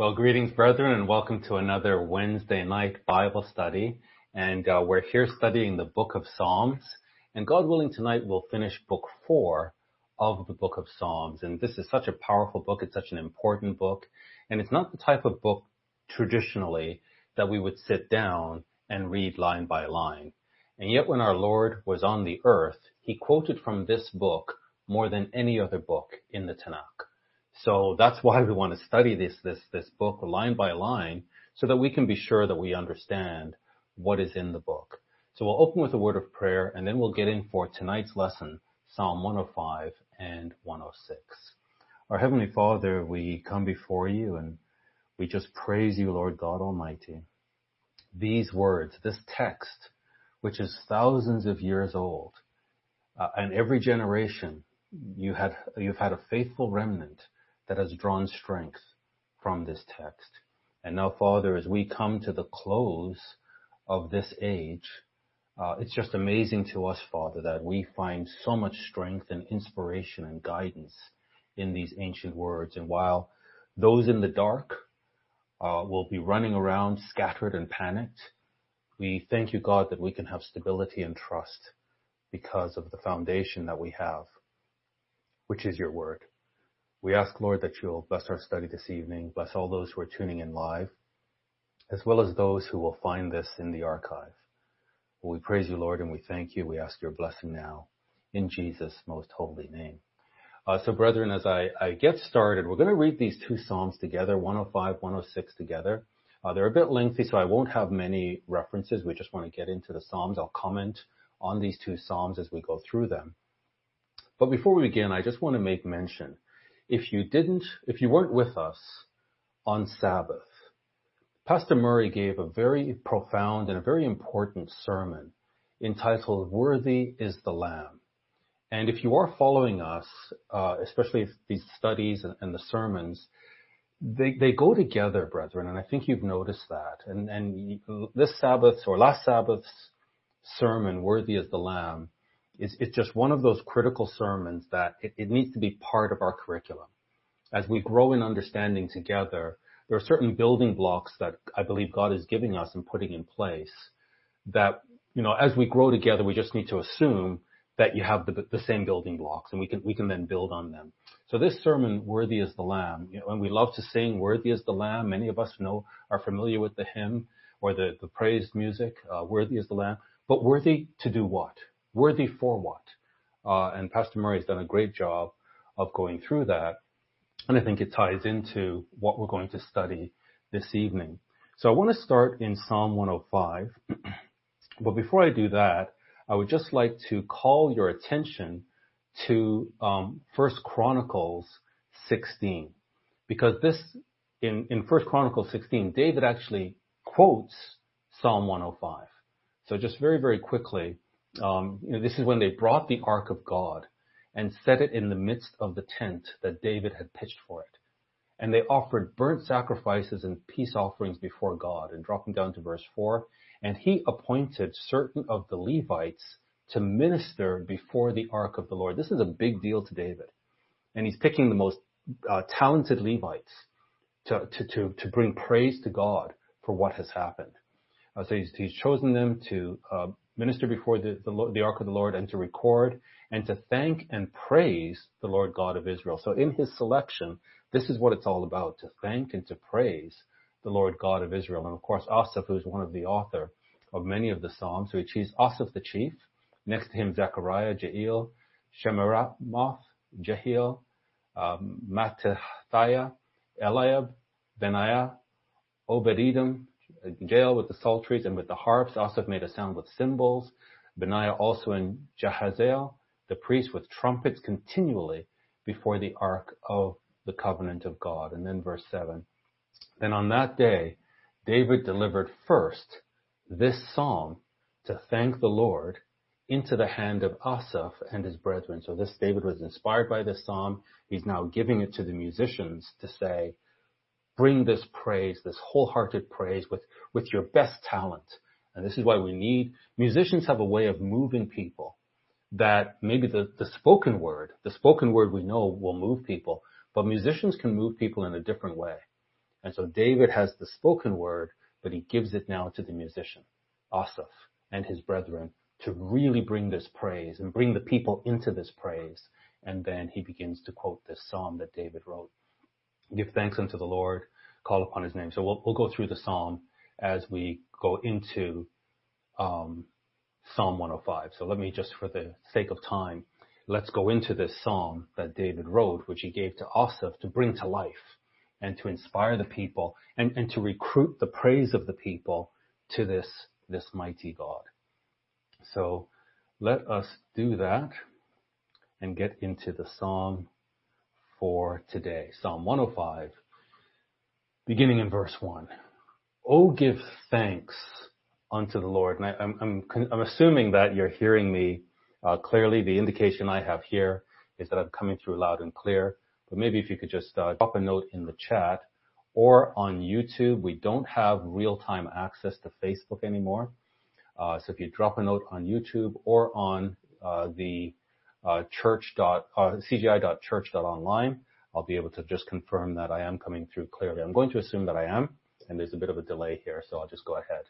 Well, greetings, brethren, and welcome to another Wednesday night Bible study. And uh, we're here studying the book of Psalms. And God willing, tonight we'll finish book four of the book of Psalms. And this is such a powerful book. It's such an important book. And it's not the type of book traditionally that we would sit down and read line by line. And yet when our Lord was on the earth, he quoted from this book more than any other book in the Tanakh. So that's why we want to study this, this, this book line by line so that we can be sure that we understand what is in the book. So we'll open with a word of prayer and then we'll get in for tonight's lesson, Psalm 105 and 106. Our Heavenly Father, we come before you and we just praise you, Lord God Almighty. These words, this text, which is thousands of years old, uh, and every generation you had, you've had a faithful remnant that has drawn strength from this text. And now, Father, as we come to the close of this age, uh, it's just amazing to us, Father, that we find so much strength and inspiration and guidance in these ancient words. And while those in the dark uh, will be running around scattered and panicked, we thank you, God, that we can have stability and trust because of the foundation that we have, which is your word. We ask, Lord, that you'll bless our study this evening, bless all those who are tuning in live, as well as those who will find this in the archive. We praise you, Lord, and we thank you. We ask your blessing now in Jesus' most holy name. Uh, so, brethren, as I, I, get started, we're going to read these two Psalms together, 105, 106 together. Uh, they're a bit lengthy, so I won't have many references. We just want to get into the Psalms. I'll comment on these two Psalms as we go through them. But before we begin, I just want to make mention if you didn't, if you weren't with us on Sabbath, Pastor Murray gave a very profound and a very important sermon entitled Worthy is the Lamb. And if you are following us, uh, especially these studies and, and the sermons, they, they go together, brethren, and I think you've noticed that. And, and this Sabbath's or last Sabbath's sermon, Worthy is the Lamb, is, is just one of those critical sermons that it, needs to be part of our curriculum. As we grow in understanding together, there are certain building blocks that I believe God is giving us and putting in place that, you know, as we grow together, we just need to assume that you have the, same building blocks and we can, we can then build on them. So this sermon, Worthy is the Lamb, you know, and we love to sing Worthy is the Lamb. Many of us know, are familiar with the hymn or the, the praised music, uh, Worthy is the Lamb. But worthy to do what? Worthy for what? Uh, and Pastor Murray has done a great job of going through that. And I think it ties into what we're going to study this evening. So I want to start in Psalm 105. but before I do that, I would just like to call your attention to um, First Chronicles 16, because this in in First Chronicles 16, David actually quotes Psalm 105. So just very very quickly, um, you know, this is when they brought the ark of God and set it in the midst of the tent that David had pitched for it. And they offered burnt sacrifices and peace offerings before God. And dropping down to verse 4, and he appointed certain of the Levites to minister before the ark of the Lord. This is a big deal to David. And he's picking the most uh, talented Levites to, to, to, to bring praise to God for what has happened. Uh, so he's, he's chosen them to uh, minister before the, the, the, ark of the Lord and to record and to thank and praise the Lord God of Israel. So in his selection, this is what it's all about, to thank and to praise the Lord God of Israel. And of course, Asaph, who's one of the author of many of the Psalms, so he chooses Asaph the chief, next to him Zechariah, Jael, Shemiramoth, Jehiel, um, Mattithiah, Eliab, Benaiah, Obed-Edom, Jael with the psalteries and with the harps. Asaph made a sound with cymbals. Benaiah also in Jahaziel, the priest with trumpets continually before the ark of the covenant of God. And then verse 7. Then on that day, David delivered first this psalm to thank the Lord into the hand of Asaph and his brethren. So this David was inspired by this psalm. He's now giving it to the musicians to say, bring this praise, this wholehearted praise with, with your best talent. And this is why we need, musicians have a way of moving people that maybe the, the spoken word, the spoken word we know will move people, but musicians can move people in a different way. And so David has the spoken word, but he gives it now to the musician, Asaph, and his brethren to really bring this praise and bring the people into this praise. And then he begins to quote this psalm that David wrote. Give thanks unto the Lord, call upon his name. So we'll, we'll go through the psalm as we go into um, Psalm 105. So let me just, for the sake of time, let's go into this psalm that David wrote, which he gave to Asaph to bring to life and to inspire the people and, and to recruit the praise of the people to this, this mighty God. So let us do that and get into the psalm for today. Psalm 105, beginning in verse 1. Oh, give thanks unto the Lord. And I, am I'm, I'm, I'm assuming that you're hearing me uh, clearly. The indication I have here is that I'm coming through loud and clear. But maybe if you could just uh, drop a note in the chat or on YouTube. We don't have real-time access to Facebook anymore. Uh, so if you drop a note on YouTube or on uh, the uh, church dot, uh, cgi.church.online, I'll be able to just confirm that I am coming through clearly. I'm going to assume that I am, and there's a bit of a delay here, so I'll just go ahead.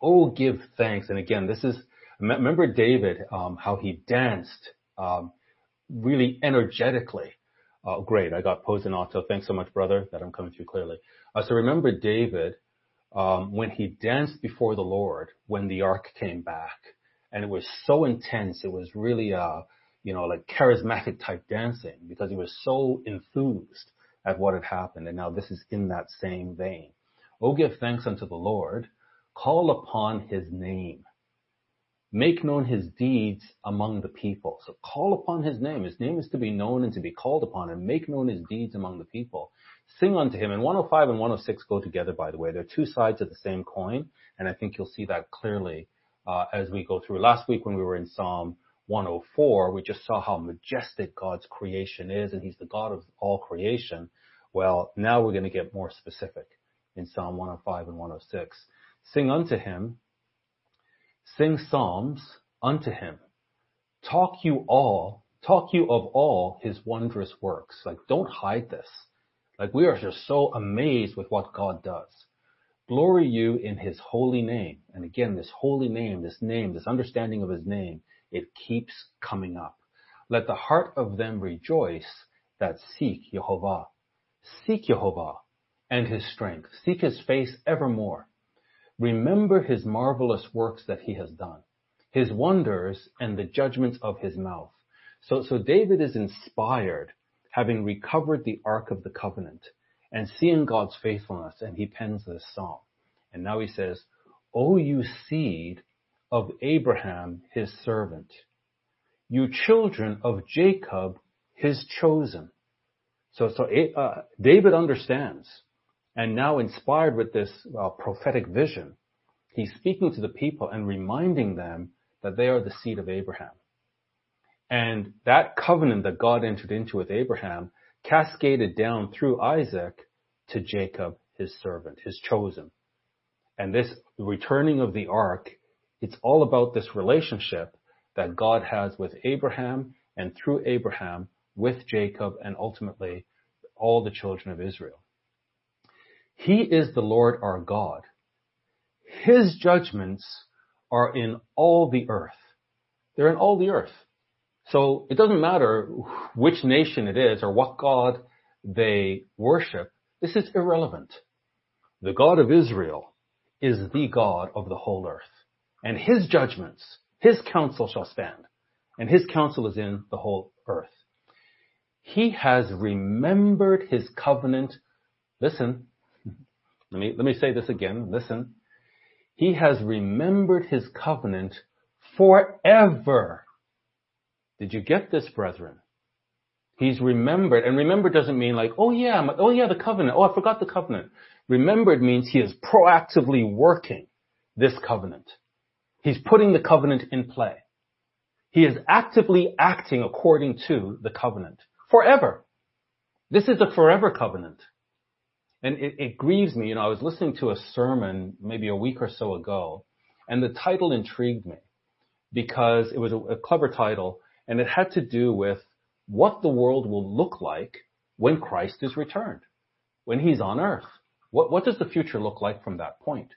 Oh, give thanks. And again, this is, remember David, um, how he danced um, really energetically. Uh, great, I got auto. Thanks so much, brother, that I'm coming through clearly. Uh, so remember David, um, when he danced before the Lord, when the ark came back, and it was so intense, it was really, uh, you know, like charismatic type dancing because he was so enthused at what had happened. And now this is in that same vein. Oh, give thanks unto the Lord Call upon his name. Make known his deeds among the people. So call upon his name. His name is to be known and to be called upon and make known his deeds among the people. Sing unto him. And 105 and 106 go together, by the way. They're two sides of the same coin. And I think you'll see that clearly Uh, as we go through. Last week when we were in Psalm 104, we just saw how majestic God's creation is and he's the God of all creation. Well, now we're going to get more specific in Psalm 105 and 106. Sing unto him, sing psalms unto him. Talk you all, talk you of all his wondrous works. Like, don't hide this. Like, we are just so amazed with what God does. Glory you in his holy name. And again, this holy name, this name, this understanding of his name, it keeps coming up. Let the heart of them rejoice that seek Jehovah. Seek Jehovah and his strength. Seek his face evermore. Remember his marvelous works that he has done, his wonders and the judgments of his mouth. So, so David is inspired having recovered the Ark of the Covenant and seeing God's faithfulness and he pens this song. And now he says, O you seed of Abraham, his servant, you children of Jacob, his chosen. So, so uh, David understands and now inspired with this uh, prophetic vision, he's speaking to the people and reminding them that they are the seed of Abraham. And that covenant that God entered into with Abraham cascaded down through Isaac to Jacob, his servant, his chosen. And this returning of the ark, it's all about this relationship that God has with Abraham and through Abraham with Jacob and ultimately all the children of Israel. He is the Lord our God. His judgments are in all the earth. They're in all the earth. So it doesn't matter which nation it is or what God they worship. This is irrelevant. The God of Israel is the God of the whole earth and his judgments, his counsel shall stand and his counsel is in the whole earth. He has remembered his covenant. Listen, let me, let me say this again. Listen. He has remembered his covenant forever. Did you get this, brethren? He's remembered, and remember doesn't mean like, oh yeah, oh yeah, the covenant. Oh, I forgot the covenant. Remembered means he is proactively working this covenant. He's putting the covenant in play. He is actively acting according to the covenant forever. This is a forever covenant. And it, it grieves me, you know, I was listening to a sermon maybe a week or so ago, and the title intrigued me because it was a, a clever title and it had to do with what the world will look like when Christ is returned. when he's on earth? What, what does the future look like from that point?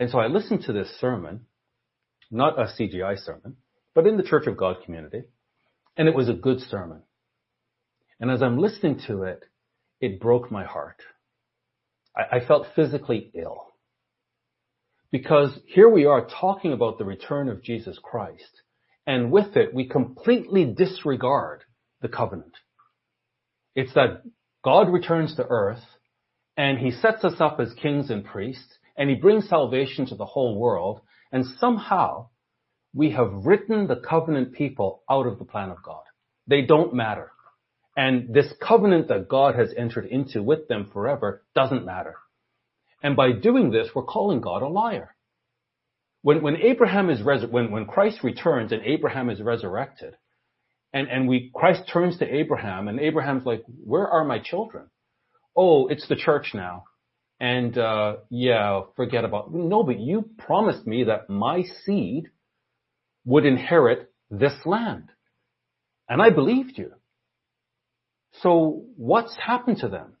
And so I listened to this sermon, not a CGI sermon, but in the Church of God community, and it was a good sermon. And as I'm listening to it, it broke my heart. I, I felt physically ill. Because here we are talking about the return of Jesus Christ, and with it, we completely disregard the covenant. It's that God returns to earth, and he sets us up as kings and priests, and he brings salvation to the whole world, and somehow we have written the covenant people out of the plan of God. They don't matter. And this covenant that God has entered into with them forever doesn't matter. And by doing this, we're calling God a liar. When, when Abraham is when, when Christ returns and Abraham is resurrected, and, and we, Christ turns to Abraham and Abraham's like, where are my children? Oh, it's the church now. And, uh, yeah, forget about, no, but you promised me that my seed would inherit this land. And I believed you. So what's happened to them?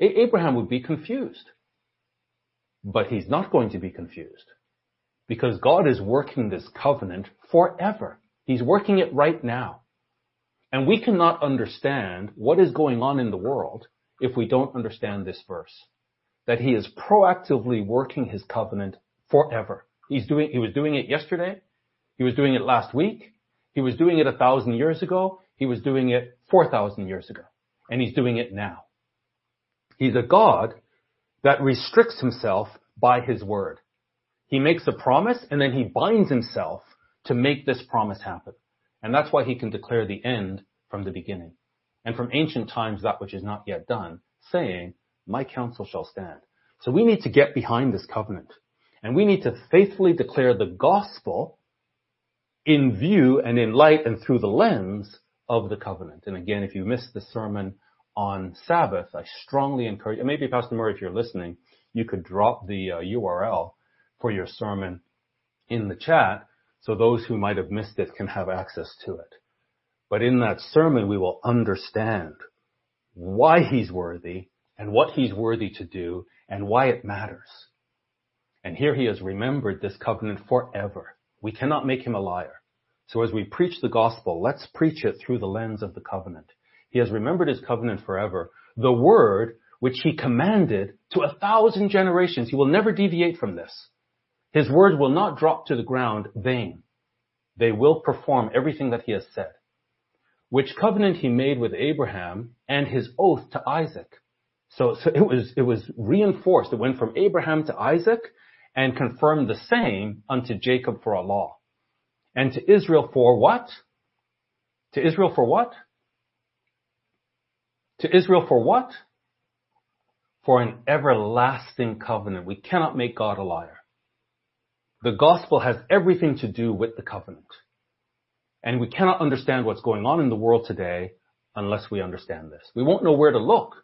A- Abraham would be confused. But he's not going to be confused because God is working this covenant forever. He's working it right now. And we cannot understand what is going on in the world if we don't understand this verse. That he is proactively working his covenant forever. He's doing, he was doing it yesterday. He was doing it last week. He was doing it a thousand years ago. He was doing it 4,000 years ago. And he's doing it now. He's a God that restricts himself by his word. He makes a promise and then he binds himself to make this promise happen. And that's why he can declare the end from the beginning. And from ancient times that which is not yet done, saying, my counsel shall stand. So we need to get behind this covenant. And we need to faithfully declare the gospel in view and in light and through the lens of the covenant. And again, if you missed the sermon on Sabbath, I strongly encourage, and maybe Pastor Murray, if you're listening, you could drop the uh, URL for your sermon in the chat so those who might have missed it can have access to it. But in that sermon, we will understand why he's worthy and what he's worthy to do and why it matters. And here he has remembered this covenant forever. We cannot make him a liar. So as we preach the gospel, let's preach it through the lens of the covenant. He has remembered his covenant forever. The word which he commanded to a thousand generations. He will never deviate from this. His word will not drop to the ground vain. They will perform everything that he has said. Which covenant he made with Abraham and his oath to Isaac. So, so it was, it was reinforced. It went from Abraham to Isaac and confirmed the same unto Jacob for a law. And to Israel for what? To Israel for what? To Israel for what? For an everlasting covenant. We cannot make God a liar. The gospel has everything to do with the covenant. And we cannot understand what's going on in the world today unless we understand this. We won't know where to look.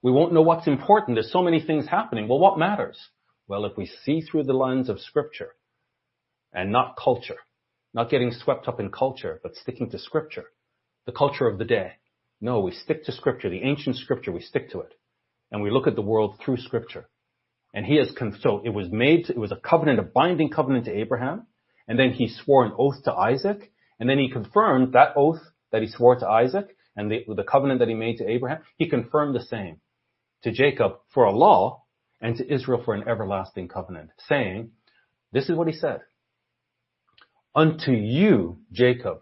We won't know what's important. There's so many things happening. Well, what matters? Well, if we see through the lens of scripture and not culture, not getting swept up in culture, but sticking to scripture, the culture of the day. No, we stick to scripture, the ancient scripture, we stick to it. And we look at the world through scripture. And he has, so it was made, it was a covenant, a binding covenant to Abraham. And then he swore an oath to Isaac. And then he confirmed that oath that he swore to Isaac and the, the covenant that he made to Abraham. He confirmed the same to Jacob for a law and to Israel for an everlasting covenant, saying, this is what he said. Unto you, Jacob,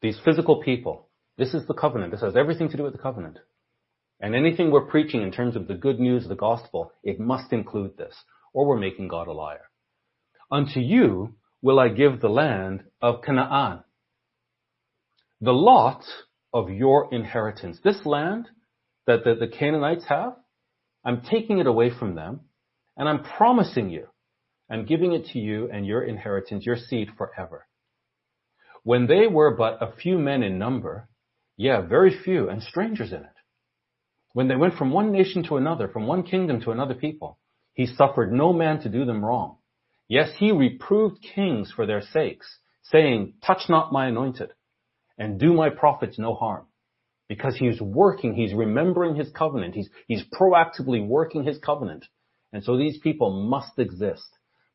these physical people, this is the covenant. This has everything to do with the covenant. And anything we're preaching in terms of the good news of the gospel, it must include this, or we're making God a liar. Unto you will I give the land of Canaan, the lot of your inheritance. This land that the, the Canaanites have, I'm taking it away from them, and I'm promising you I'm giving it to you and your inheritance, your seed forever. When they were but a few men in number, yeah, very few, and strangers in it. When they went from one nation to another, from one kingdom to another people, he suffered no man to do them wrong. Yes, he reproved kings for their sakes, saying, touch not my anointed, and do my prophets no harm. because he's working, he's remembering his covenant, he's, he's proactively working his covenant. And so these people must exist.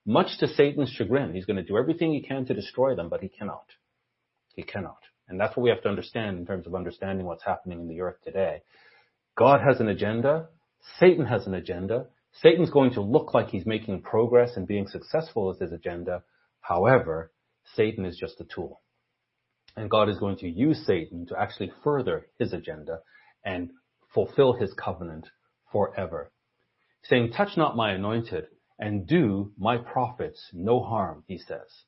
Much to Satan's chagrin, he's going to do everything he can to destroy them, but he cannot. He cannot. And that's what we have to understand in terms of understanding what's happening in the earth today. God has an agenda. Satan has an agenda. Satan's going to look like he's making progress and being successful with his agenda. However, Satan is just a tool. And God is going to use Satan to actually further his agenda and fulfill his covenant forever. Saying, touch not my anointed and do my prophets no harm, he says.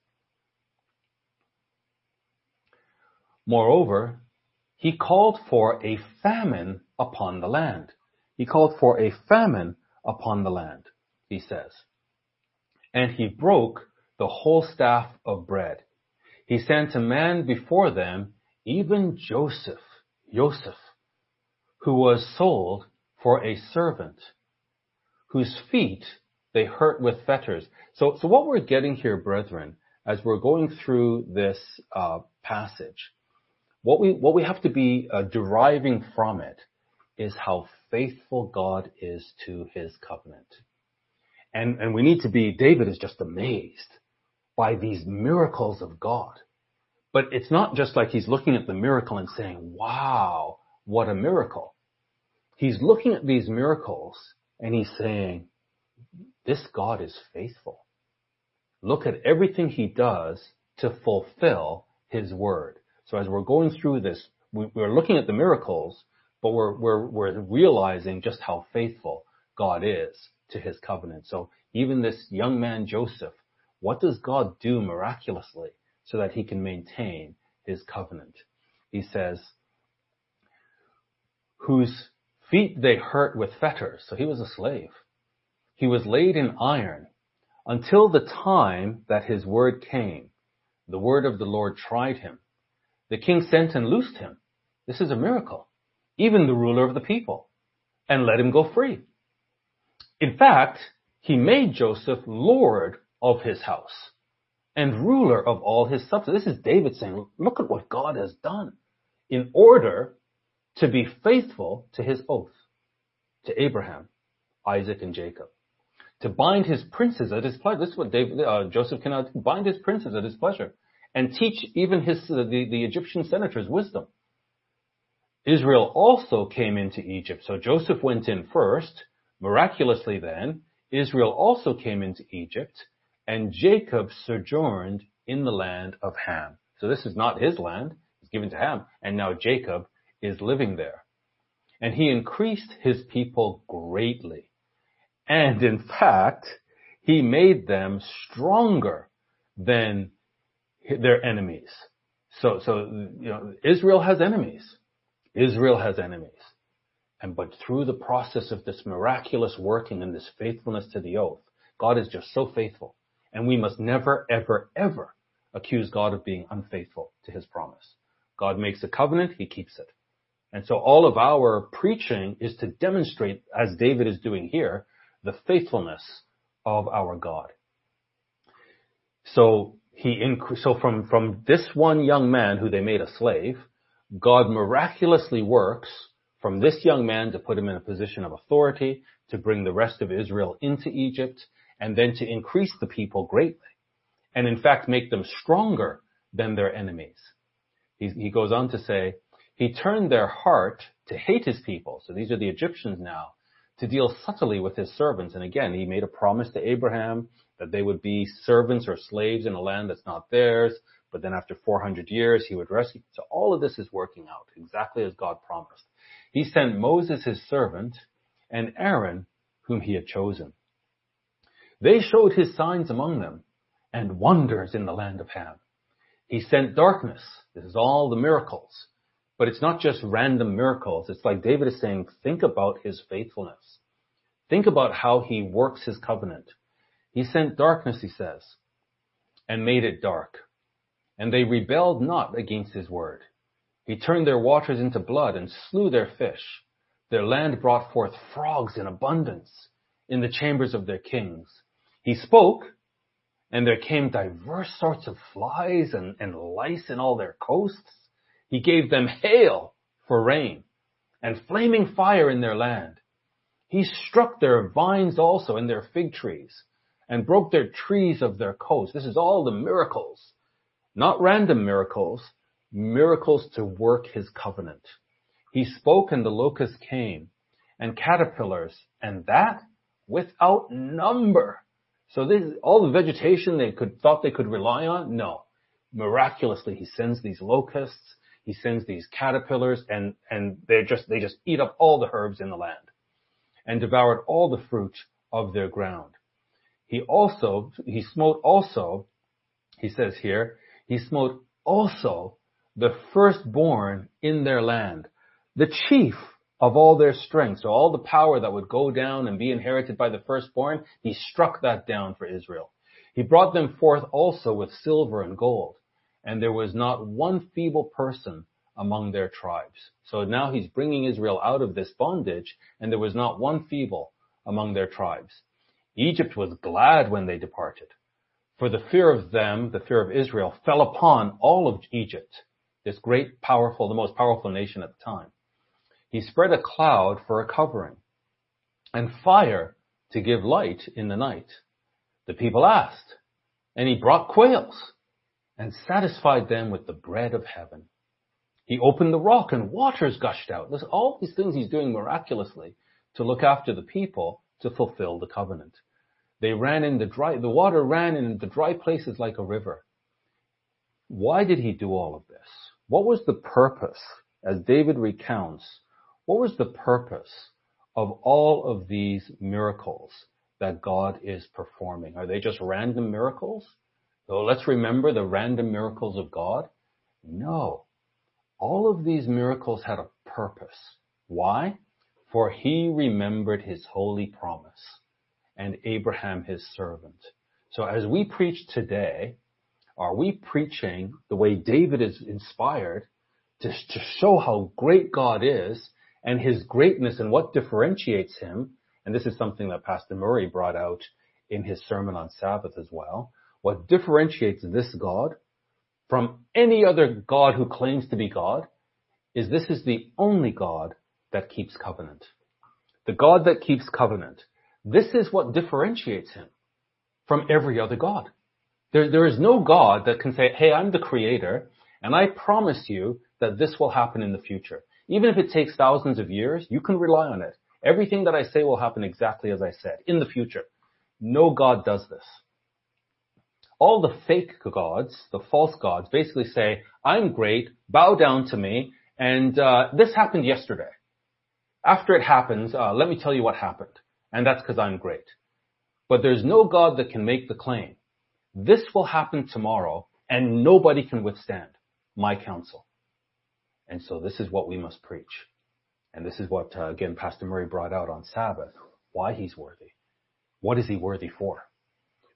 Moreover, he called for a famine upon the land. He called for a famine upon the land, he says. And he broke the whole staff of bread. He sent a man before them, even Joseph, Joseph, who was sold for a servant, whose feet they hurt with fetters. So, so what we're getting here, brethren, as we're going through this uh, passage, what we what we have to be uh, deriving from it is how faithful God is to His covenant, and and we need to be. David is just amazed by these miracles of God, but it's not just like he's looking at the miracle and saying, "Wow, what a miracle." He's looking at these miracles and he's saying, "This God is faithful." Look at everything he does to fulfill his word. So as we're going through this, we, are looking at the miracles, but we're, we're, we're realizing just how faithful God is to his covenant. So even this young man, Joseph, what does God do miraculously so that he can maintain his covenant? He says, whose feet they hurt with fetters. So he was a slave. He was laid in iron until the time that his word came. The word of the Lord tried him the king sent and loosed him. This is a miracle. Even the ruler of the people. And let him go free. In fact, he made Joseph Lord of his house and ruler of all his substance. This is David saying, look at what God has done in order to be faithful to his oath to Abraham, Isaac, and Jacob. To bind his princes at his pleasure. This is what David, uh, Joseph cannot do. Bind his princes at his pleasure and teach even his, the, the Egyptian senators wisdom. Israel also came into Egypt. So Joseph went in first. Miraculously then, Israel also came into Egypt and Jacob sojourned in the land of Ham. So this is not his land. It's given to Ham. And now Jacob is living there. And he increased his people greatly. And in fact, he made them stronger than their enemies. So, so, you know, Israel has enemies. Israel has enemies. And, but through the process of this miraculous working and this faithfulness to the oath, God is just so faithful. And we must never, ever, ever accuse God of being unfaithful to his promise. God makes a covenant, he keeps it. And so all of our preaching is to demonstrate, as David is doing here, the faithfulness of our God. So he so from, from this one young man who they made a slave, God miraculously works from this young man to put him in a position of authority, to bring the rest of Israel into Egypt, and then to increase the people greatly. And in fact, make them stronger than their enemies. He, he goes on to say, he turned their heart to hate his people. So these are the Egyptians now, to deal subtly with his servants. And again, he made a promise to Abraham that they would be servants or slaves in a land that's not theirs. But then after 400 years, he would rescue. So all of this is working out exactly as God promised. He sent Moses, his servant, and Aaron, whom he had chosen. They showed his signs among them and wonders in the land of Ham. He sent darkness. This is all the miracles. But it's not just random miracles. It's like David is saying, think about his faithfulness. Think about how he works his covenant. He sent darkness, he says, and made it dark. And they rebelled not against his word. He turned their waters into blood and slew their fish. Their land brought forth frogs in abundance in the chambers of their kings. He spoke, and there came diverse sorts of flies and, and lice in all their coasts. He gave them hail for rain and flaming fire in their land. He struck their vines also and their fig trees and broke their trees of their coast. This is all the miracles, not random miracles, miracles to work his covenant. He spoke and the locusts came and caterpillars and that without number. So this, all the vegetation they could, thought they could rely on, no. Miraculously, he sends these locusts, he sends these caterpillars and, and they just, they just eat up all the herbs in the land and devoured all the fruit of their ground. He also, he smote also, he says here, he smote also the firstborn in their land, the chief of all their strength. So all the power that would go down and be inherited by the firstborn, he struck that down for Israel. He brought them forth also with silver and gold, and there was not one feeble person among their tribes. So now he's bringing Israel out of this bondage, and there was not one feeble among their tribes. Egypt was glad when they departed, for the fear of them, the fear of Israel, fell upon all of Egypt, this great, powerful, the most powerful nation at the time. He spread a cloud for a covering and fire to give light in the night. The people asked, and he brought quails and satisfied them with the bread of heaven. He opened the rock and waters gushed out. There's all these things he's doing miraculously to look after the people to fulfill the covenant. They ran in the dry, the water ran in the dry places like a river. Why did he do all of this? What was the purpose, as David recounts, what was the purpose of all of these miracles that God is performing? Are they just random miracles? So let's remember the random miracles of God. No. All of these miracles had a purpose. Why? For he remembered his holy promise and Abraham his servant. So as we preach today, are we preaching the way David is inspired to, to show how great God is and his greatness and what differentiates him? And this is something that Pastor Murray brought out in his sermon on Sabbath as well. What differentiates this God from any other God who claims to be God is this is the only God that keeps covenant. The God that keeps covenant. This is what differentiates him from every other God. There, there is no God that can say, hey, I'm the creator and I promise you that this will happen in the future. Even if it takes thousands of years, you can rely on it. Everything that I say will happen exactly as I said in the future. No God does this all the fake gods, the false gods, basically say, I'm great, bow down to me, and uh, this happened yesterday. After it happens, uh, let me tell you what happened. And that's because I'm great. But there's no God that can make the claim. This will happen tomorrow, and nobody can withstand my counsel. And so this is what we must preach. And this is what, uh, again, Pastor Murray brought out on Sabbath, why he's worthy. What is he worthy for?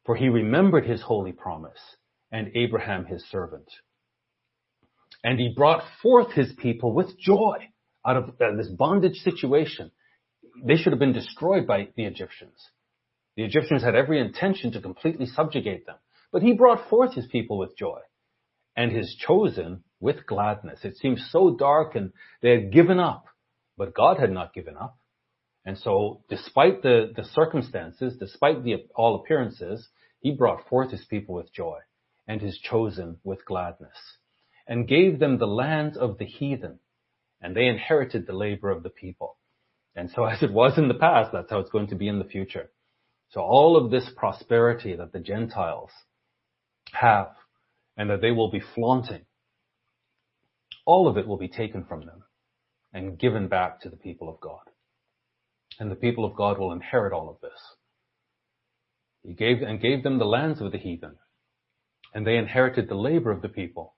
For he remembered his holy promise and Abraham his servant. And he brought forth his people with joy out of uh, this bondage situation. They should have been destroyed by the Egyptians. The Egyptians had every intention to completely subjugate them. But he brought forth his people with joy and his chosen with gladness. It seems so dark and they had given up, but God had not given up. And so despite the, the circumstances, despite the all appearances, he brought forth his people with joy and his chosen with gladness and gave them the lands of the heathen and they inherited the labor of the people. And so as it was in the past, that's how it's going to be in the future. So all of this prosperity that the Gentiles have and that they will be flaunting, all of it will be taken from them and given back to the people of God and the people of God will inherit all of this. He gave and gave them the lands of the heathen, and they inherited the labor of the people.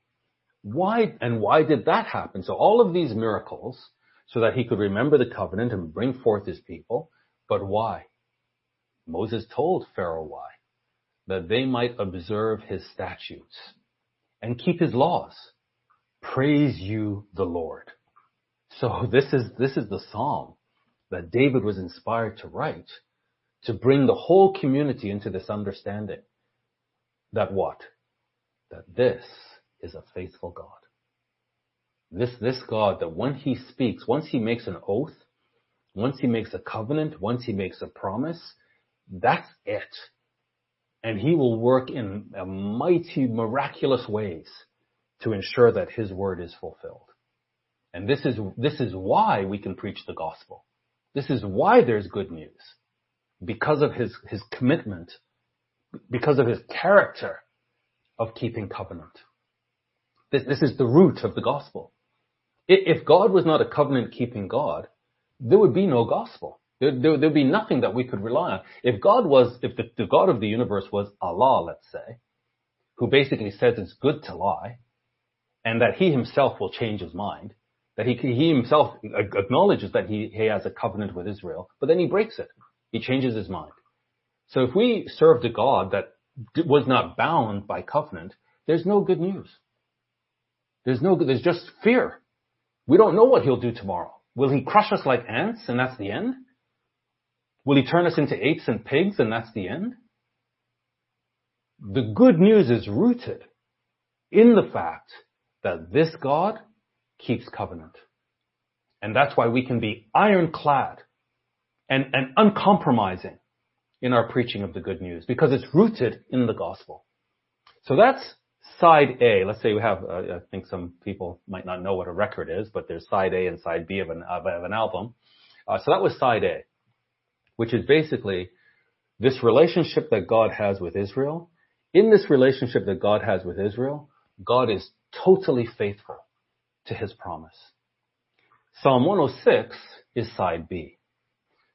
Why and why did that happen? So all of these miracles, so that he could remember the covenant and bring forth his people. But why? Moses told Pharaoh why. That they might observe his statutes and keep his laws. Praise you, the Lord. So this is, this is the psalm that David was inspired to write to bring the whole community into this understanding that what? That this is a faithful God. This, this God that when he speaks, once he makes an oath, once he makes a covenant, once he makes a promise, that's it. And he will work in mighty, miraculous ways to ensure that his word is fulfilled. And this is, this is why we can preach the gospel. This is why there's good news. Because of his, his commitment, because of his character of keeping covenant. This, this is the root of the gospel. If God was not a covenant keeping God, there would be no gospel. There, would be nothing that we could rely on. If God was, if the, the God of the universe was Allah, let's say, who basically says it's good to lie, and that he himself will change his mind, that he, he himself acknowledges that he, he has a covenant with Israel, but then he breaks it. He changes his mind. So if we served a God that was not bound by covenant, there's no good news. There's no, there's just fear. We don't know what he'll do tomorrow. Will he crush us like ants and that's the end? Will he turn us into apes and pigs and that's the end? The good news is rooted in the fact that this God keeps covenant. And that's why we can be ironclad and, and uncompromising in our preaching of the good news because it's rooted in the gospel. So that's side A. Let's say we have, uh, I think some people might not know what a record is, but there's side A and side B of an, of an album. Uh, so that was side A, which is basically this relationship that God has with Israel. In this relationship that God has with Israel, God is totally faithful to his promise. Psalm 106 is side B.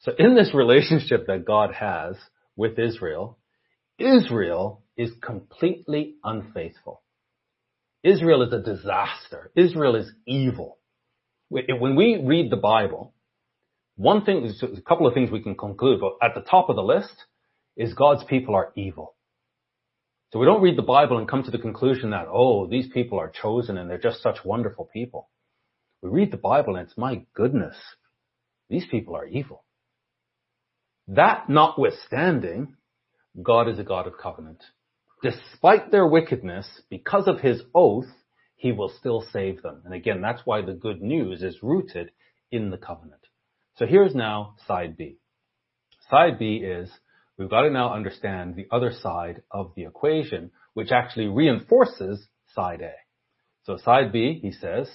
So in this relationship that God has with Israel, Israel is completely unfaithful. Israel is a disaster. Israel is evil. When we read the Bible, one thing, a couple of things we can conclude, but at the top of the list is God's people are evil. So we don't read the Bible and come to the conclusion that, oh, these people are chosen and they're just such wonderful people. We read the Bible and it's my goodness, these people are evil. That notwithstanding, God is a God of covenant. Despite their wickedness, because of his oath, he will still save them. And again, that's why the good news is rooted in the covenant. So here's now side B. Side B is we've got to now understand the other side of the equation, which actually reinforces side A. So side B, he says,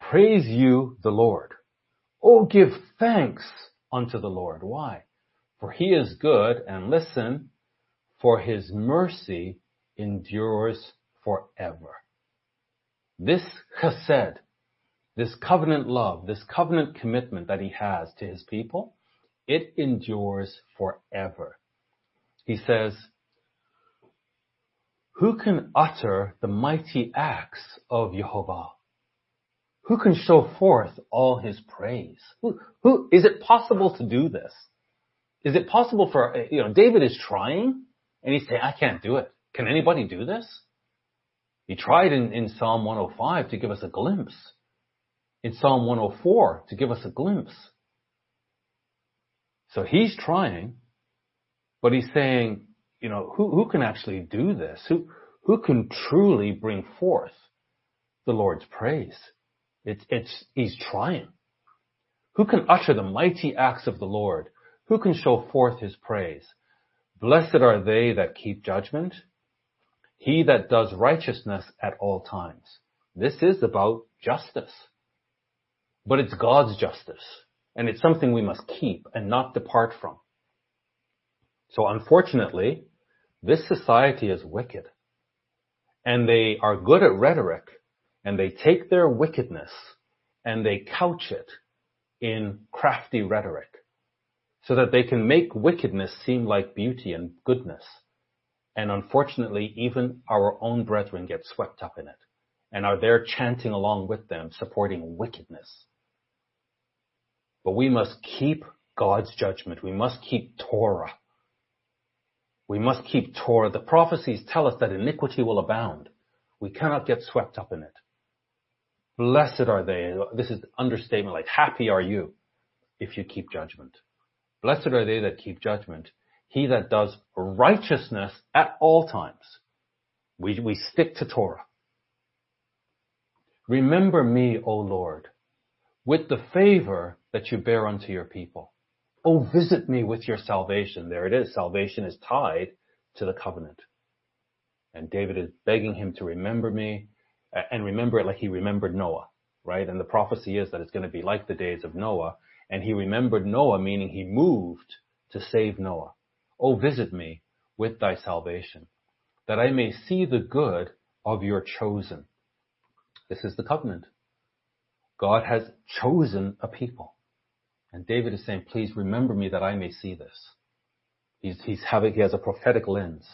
praise you the Lord. Oh, give thanks unto the Lord. Why? For he is good and listen, for his mercy endures forever. This chesed, this covenant love, this covenant commitment that he has to his people, it endures forever. He says, who can utter the mighty acts of Jehovah? Who can show forth all his praise? Who, who, is it possible to do this? Is it possible for, you know, David is trying and he's saying, I can't do it. Can anybody do this? He tried in, in Psalm 105 to give us a glimpse. In Psalm 104 to give us a glimpse. So he's trying, but he's saying, you know, who, who can actually do this? Who, who can truly bring forth the Lord's praise? It's, it's, he's trying. Who can utter the mighty acts of the Lord? Who can show forth his praise? Blessed are they that keep judgment, he that does righteousness at all times. This is about justice. But it's God's justice, and it's something we must keep and not depart from. So unfortunately, this society is wicked. And they are good at rhetoric, and they take their wickedness and they couch it in crafty rhetoric so that they can make wickedness seem like beauty and goodness. And unfortunately, even our own brethren get swept up in it and are there chanting along with them, supporting wickedness. But we must keep God's judgment. We must keep Torah. We must keep Torah. The prophecies tell us that iniquity will abound. We cannot get swept up in it. Blessed are they. This is understatement like happy are you if you keep judgment. Blessed are they that keep judgment. He that does righteousness at all times. We, we stick to Torah. Remember me, O Lord, with the favor that you bear unto your people. Oh, visit me with your salvation. There it is. Salvation is tied to the covenant. And David is begging him to remember me and remember it like he remembered Noah, right? And the prophecy is that it's going to be like the days of Noah. And he remembered Noah, meaning he moved to save Noah. Oh, visit me with thy salvation, that I may see the good of your chosen. This is the covenant. God has chosen a people. And David is saying, please remember me that I may see this. He's, he's having, he has a prophetic lens.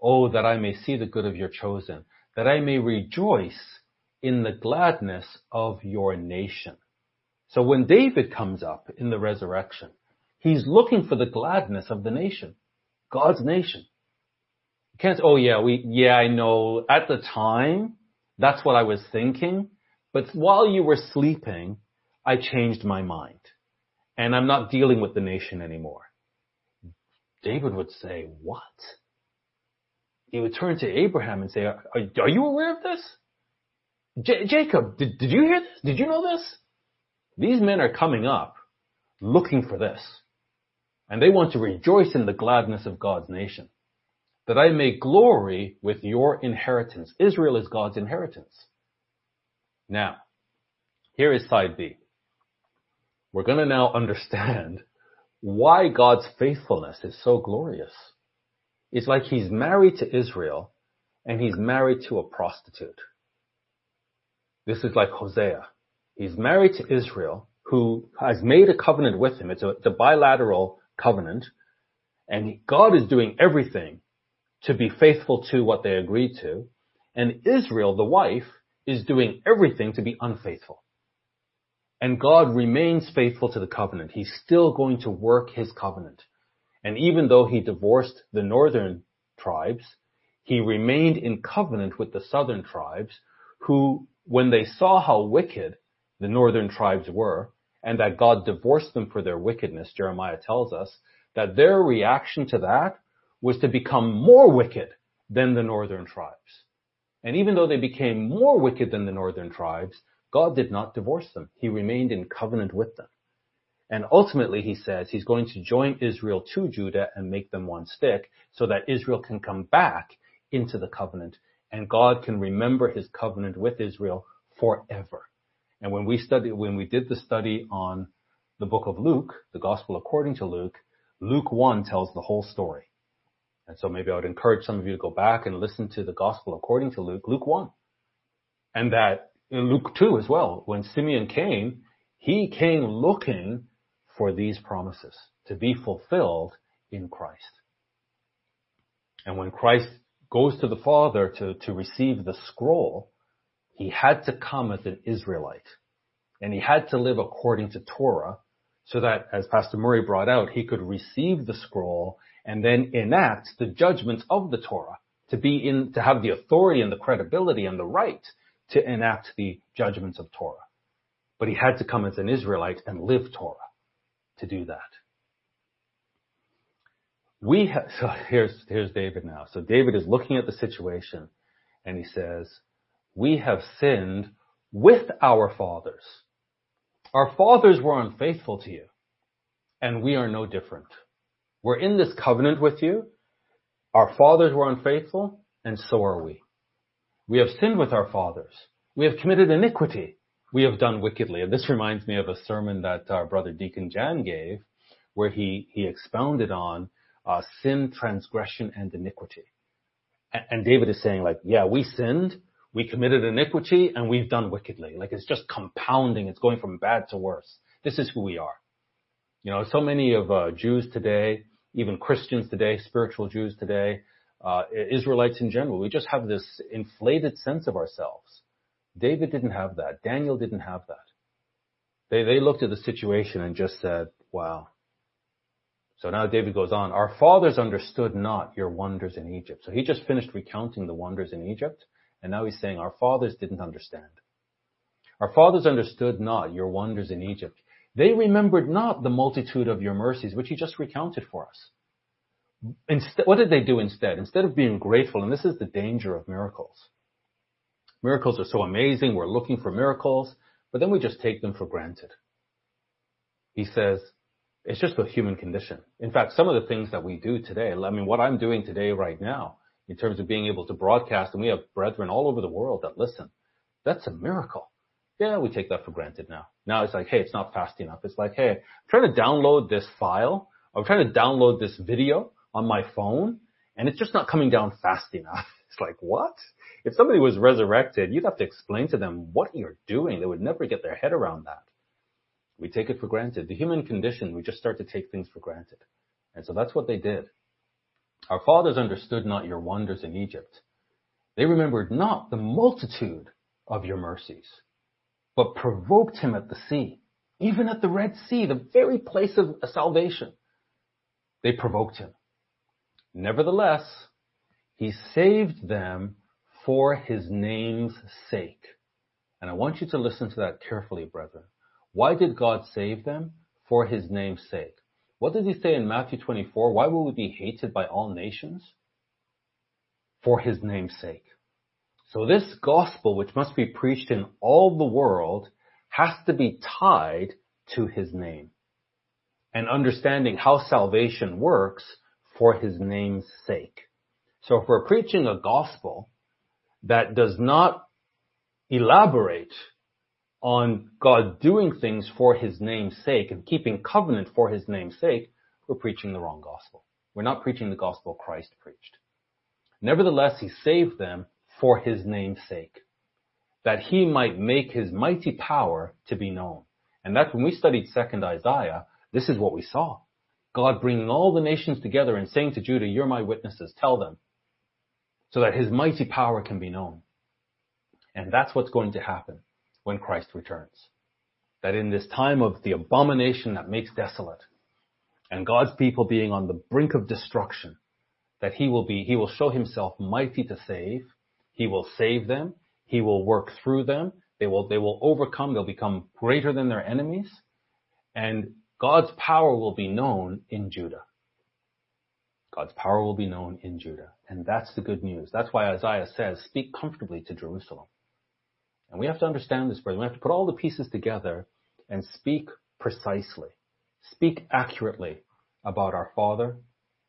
Oh, that I may see the good of your chosen, that I may rejoice in the gladness of your nation. So when David comes up in the resurrection, he's looking for the gladness of the nation, God's nation. You can't say, oh yeah, we, yeah, I know at the time, that's what I was thinking. But while you were sleeping, I changed my mind and I'm not dealing with the nation anymore. David would say, what? He would turn to Abraham and say, are, are you aware of this? J- Jacob, did, did you hear this? Did you know this? These men are coming up looking for this. And they want to rejoice in the gladness of God's nation. That I may glory with your inheritance. Israel is God's inheritance. Now, here is side B. We're going to now understand why God's faithfulness is so glorious. It's like he's married to Israel and he's married to a prostitute. This is like Hosea. He's married to Israel who has made a covenant with him. It's a, it's a bilateral covenant and God is doing everything to be faithful to what they agreed to. And Israel, the wife, is doing everything to be unfaithful. And God remains faithful to the covenant. He's still going to work his covenant. And even though he divorced the northern tribes, he remained in covenant with the southern tribes who, when they saw how wicked the northern tribes were and that God divorced them for their wickedness, Jeremiah tells us that their reaction to that was to become more wicked than the northern tribes. And even though they became more wicked than the northern tribes, God did not divorce them. He remained in covenant with them. And ultimately, he says he's going to join Israel to Judah and make them one stick so that Israel can come back into the covenant and God can remember his covenant with Israel forever. And when we studied, when we did the study on the book of Luke, the gospel according to Luke, Luke 1 tells the whole story. And so maybe I would encourage some of you to go back and listen to the gospel according to Luke, Luke 1. And that in Luke 2 as well, when Simeon came, he came looking for these promises to be fulfilled in Christ. And when Christ goes to the Father to, to receive the scroll, he had to come as an Israelite. And he had to live according to Torah so that, as Pastor Murray brought out, he could receive the scroll and then enact the judgments of the Torah to be in, to have the authority and the credibility and the right to enact the judgments of Torah. But he had to come as an Israelite and live Torah to do that. We so here's, here's David now. So David is looking at the situation and he says, we have sinned with our fathers. Our fathers were unfaithful to you and we are no different. We're in this covenant with you. Our fathers were unfaithful and so are we. We have sinned with our fathers. We have committed iniquity. We have done wickedly. And this reminds me of a sermon that our brother Deacon Jan gave, where he, he expounded on uh, sin, transgression, and iniquity. And, and David is saying like, yeah, we sinned, we committed iniquity, and we've done wickedly. Like it's just compounding. It's going from bad to worse. This is who we are. You know, so many of uh, Jews today, even Christians today, spiritual Jews today, uh, Israelites in general. We just have this inflated sense of ourselves. David didn't have that. Daniel didn't have that. They, they looked at the situation and just said, wow. So now David goes on, our fathers understood not your wonders in Egypt. So he just finished recounting the wonders in Egypt. And now he's saying our fathers didn't understand. Our fathers understood not your wonders in Egypt. They remembered not the multitude of your mercies, which he just recounted for us. Instead, what did they do instead? Instead of being grateful, and this is the danger of miracles. Miracles are so amazing. We're looking for miracles, but then we just take them for granted. He says, it's just the human condition. In fact, some of the things that we do today, I mean, what I'm doing today right now, in terms of being able to broadcast, and we have brethren all over the world that listen, that's a miracle. Yeah, we take that for granted now. Now it's like, hey, it's not fast enough. It's like, hey, I'm trying to download this file. I'm trying to download this video on my phone, and it's just not coming down fast enough. It's like, what? If somebody was resurrected, you'd have to explain to them what you're doing. They would never get their head around that. We take it for granted. The human condition, we just start to take things for granted. And so that's what they did. Our fathers understood not your wonders in Egypt. They remembered not the multitude of your mercies, but provoked him at the sea, even at the Red Sea, the very place of salvation. They provoked him. Nevertheless, he saved them for his name's sake. And I want you to listen to that carefully, brethren. Why did God save them? For his name's sake. What does he say in Matthew 24? Why will we be hated by all nations? For his name's sake. So this gospel, which must be preached in all the world, has to be tied to his name. And understanding how salvation works for his name's sake. So if we're preaching a gospel that does not elaborate on God doing things for his name's sake and keeping covenant for his name's sake, we're preaching the wrong gospel. We're not preaching the gospel Christ preached. Nevertheless, he saved them for his name's sake, that he might make his mighty power to be known. And that's when we studied second Isaiah, this is what we saw. God bringing all the nations together and saying to Judah, you're my witnesses, tell them, so that his mighty power can be known. And that's what's going to happen when Christ returns. That in this time of the abomination that makes desolate and God's people being on the brink of destruction, that he will be, he will show himself mighty to save. He will save them. He will work through them. They will, they will overcome. They'll become greater than their enemies. And God's power will be known in Judah. God's power will be known in Judah. And that's the good news. That's why Isaiah says, speak comfortably to Jerusalem. And we have to understand this, brother. We have to put all the pieces together and speak precisely, speak accurately about our Father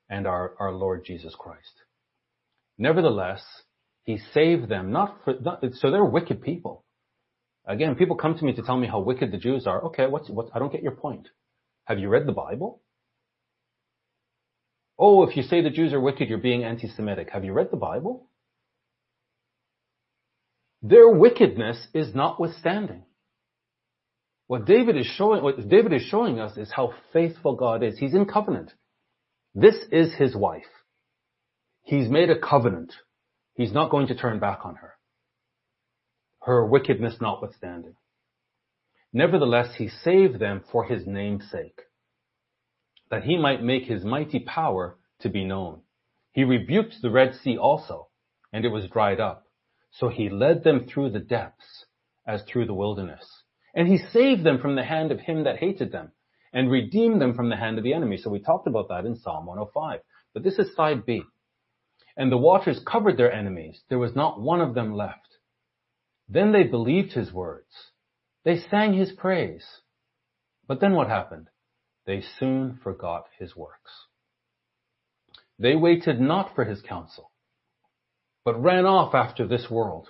and our, our Lord Jesus Christ. Nevertheless, he saved them not for, not, so they're wicked people. Again, people come to me to tell me how wicked the Jews are. Okay, what's, what, I don't get your point. Have you read the Bible? Oh, if you say the Jews are wicked, you're being anti-Semitic. Have you read the Bible? Their wickedness is notwithstanding. What David is showing, what David is showing us is how faithful God is. He's in covenant. This is his wife. He's made a covenant. He's not going to turn back on her. Her wickedness notwithstanding. Nevertheless, he saved them for his name's sake, that he might make his mighty power to be known. He rebuked the Red Sea also, and it was dried up. So he led them through the depths as through the wilderness. And he saved them from the hand of him that hated them and redeemed them from the hand of the enemy. So we talked about that in Psalm 105. But this is side B. And the waters covered their enemies. There was not one of them left. Then they believed his words. They sang his praise. But then what happened? They soon forgot his works. They waited not for his counsel but ran off after this world.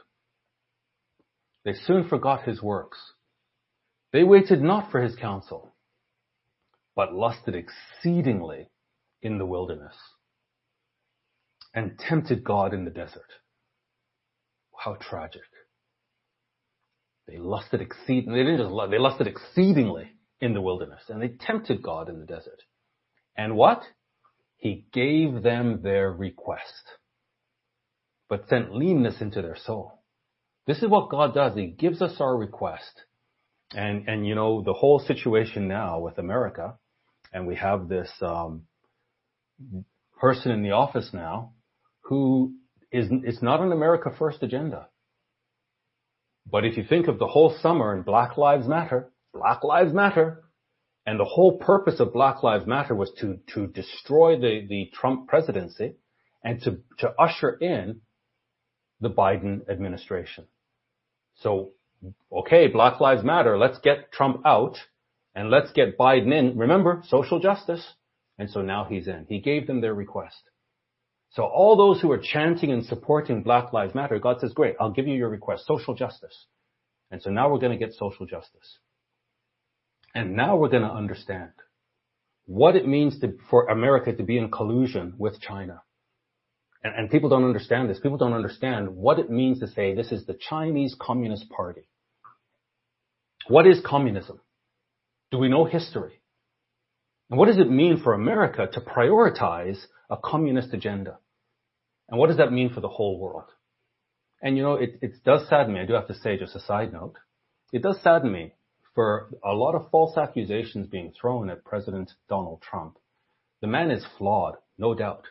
They soon forgot his works. They waited not for his counsel, but lusted exceedingly in the wilderness and tempted God in the desert. How tragic. They lusted exceedingly, they didn't just lust, they lusted exceedingly in the wilderness and they tempted God in the desert. And what? He gave them their request but sent leanness into their soul. This is what God does. He gives us our request. And, and you know, the whole situation now with America, and we have this, um, person in the office now who is, it's not an America first agenda. But if you think of the whole summer and Black Lives Matter, Black Lives Matter, and the whole purpose of Black Lives Matter was to, to destroy the, the Trump presidency and to, to usher in the Biden administration. So, okay, Black Lives Matter. Let's get Trump out and let's get Biden in. Remember, social justice. And so now he's in. He gave them their request. So all those who are chanting and supporting Black Lives Matter, God says, great, I'll give you your request, social justice. And so now we're going to get social justice. And now we're going to understand what it means for America to be in collusion with China. And, people don't understand this. People don't understand what it means to say this is the Chinese Communist Party. What is communism? Do we know history? And what does it mean for America to prioritize a communist agenda? And what does that mean for the whole world? And you know, it, it does sadden me. I do have to say, just a side note, it does sadden me for a lot of false accusations being thrown at President Donald Trump. The man is flawed, no doubt,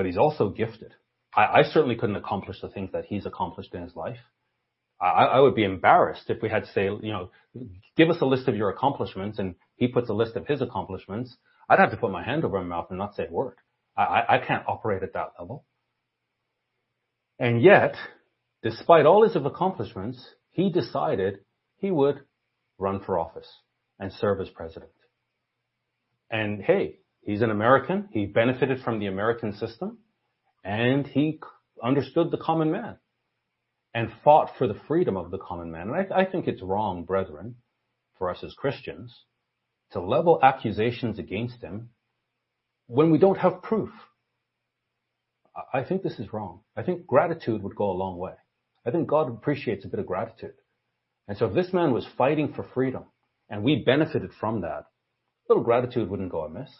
but he's also gifted. I, I certainly couldn't accomplish the things that he's accomplished in his life. I, I would be embarrassed if we had to say, you know, give us a list of your accomplishments and he puts a list of his accomplishments. I'd have to put my hand over my mouth and not say a word. I, I can't operate at that level. And yet, despite all his accomplishments, he decided he would run for office and serve as president. And hey, he's an American. He benefited from the American system and he understood the common man and fought for the freedom of the common man. And I, I think it's wrong, brethren, for us as Christians to level accusations against him when we don't have proof. I think this is wrong. I think gratitude would go a long way. I think God appreciates a bit of gratitude. And so if this man was fighting for freedom and we benefited from that, a little gratitude wouldn't go amiss.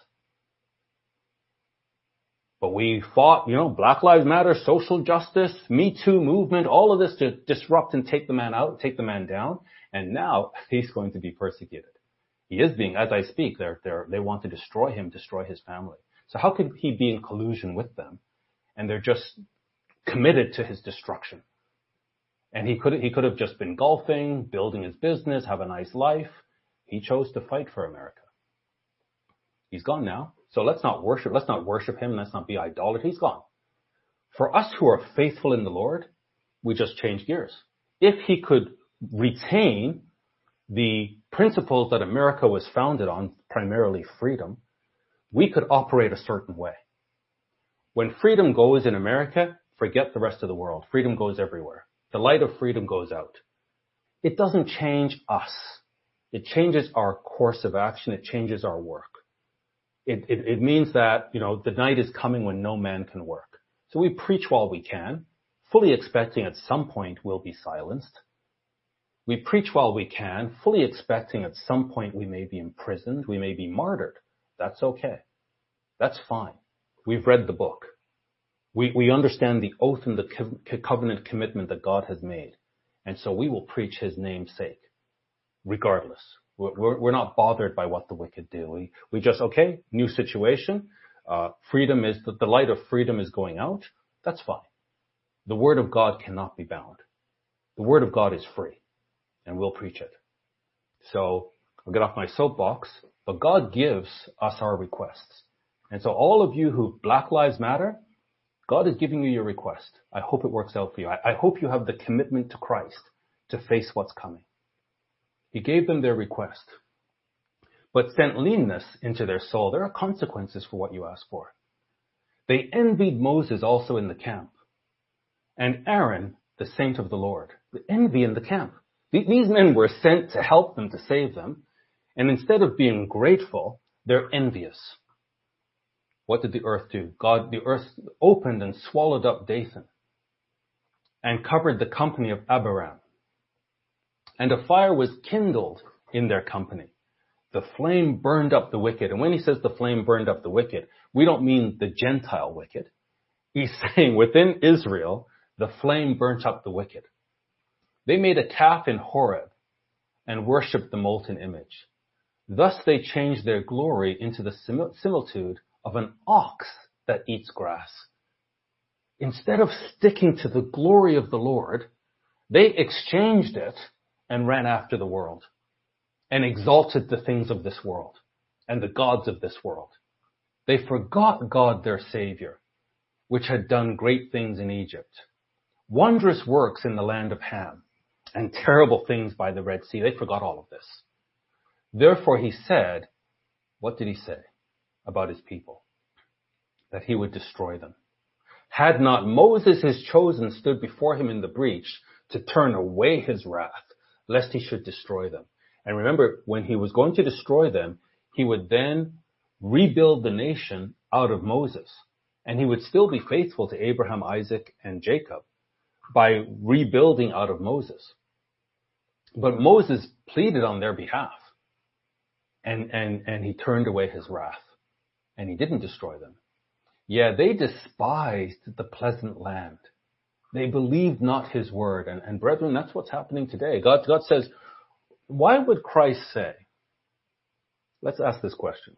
But we fought, you know, Black Lives Matter, social justice, Me Too movement, all of this to disrupt and take the man out, take the man down. And now he's going to be persecuted. He is being, as I speak, they're, they're, they want to destroy him, destroy his family. So how could he be in collusion with them? And they're just committed to his destruction. And he could he could have just been golfing, building his business, have a nice life. He chose to fight for America. He's gone now. So let's not worship, let's not worship him, let's not be idolaters. He's gone. For us who are faithful in the Lord, we just change gears. If he could retain the principles that America was founded on, primarily freedom, we could operate a certain way. When freedom goes in America, forget the rest of the world. Freedom goes everywhere. The light of freedom goes out. It doesn't change us. It changes our course of action. It changes our work. It, means that, you know, the night is coming when no man can work. So we preach while we can, fully expecting at some point we'll be silenced. We preach while we can, fully expecting at some point we may be imprisoned, we may be martyred. That's okay. That's fine. We've read the book. We, we understand the oath and the covenant commitment that God has made. And so we will preach his name's sake, regardless. We're, we're not bothered by what the wicked do. We, we just, okay, new situation. Uh, freedom is, the, the light of freedom is going out. That's fine. The word of God cannot be bound. The word of God is free and we'll preach it. So I'll get off my soapbox, but God gives us our requests. And so all of you who Black Lives Matter, God is giving you your request. I hope it works out for you. I, I hope you have the commitment to Christ to face what's coming. He gave them their request, but sent leanness into their soul. There are consequences for what you ask for. They envied Moses also in the camp, and Aaron, the saint of the Lord. The envy in the camp. These men were sent to help them, to save them, and instead of being grateful, they're envious. What did the earth do? God, the earth opened and swallowed up Dathan and covered the company of Abiram. And a fire was kindled in their company. The flame burned up the wicked. And when he says the flame burned up the wicked, we don't mean the Gentile wicked. He's saying within Israel, the flame burnt up the wicked. They made a calf in Horeb and worshipped the molten image. Thus they changed their glory into the similitude of an ox that eats grass. Instead of sticking to the glory of the Lord, they exchanged it and ran after the world and exalted the things of this world and the gods of this world. They forgot God their Savior, which had done great things in Egypt, wondrous works in the land of Ham, and terrible things by the Red Sea. They forgot all of this. Therefore he said, what did he say about his people? That he would destroy them. Had not Moses his chosen stood before him in the breach to turn away his wrath, lest he should destroy them. And remember, when he was going to destroy them, he would then rebuild the nation out of Moses. And he would still be faithful to Abraham, Isaac, and Jacob by rebuilding out of Moses. But Moses pleaded on their behalf and, and, and he turned away his wrath and he didn't destroy them. Yeah, they despised the pleasant land. They believed not his word. And, and brethren, that's what's happening today. God, God says, why would Christ say, let's ask this question.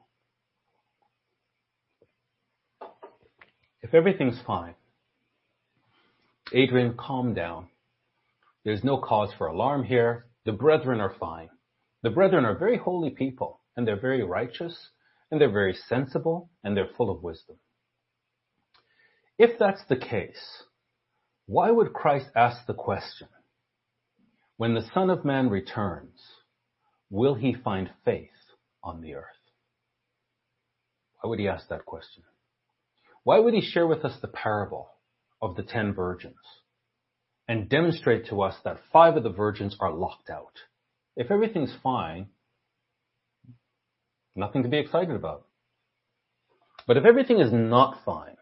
If everything's fine, Adrian, calm down. There's no cause for alarm here. The brethren are fine. The brethren are very holy people, and they're very righteous, and they're very sensible, and they're full of wisdom. If that's the case, why would Christ ask the question, when the Son of Man returns, will he find faith on the earth? Why would he ask that question? Why would he share with us the parable of the ten virgins and demonstrate to us that five of the virgins are locked out? If everything's fine, nothing to be excited about. But if everything is not fine,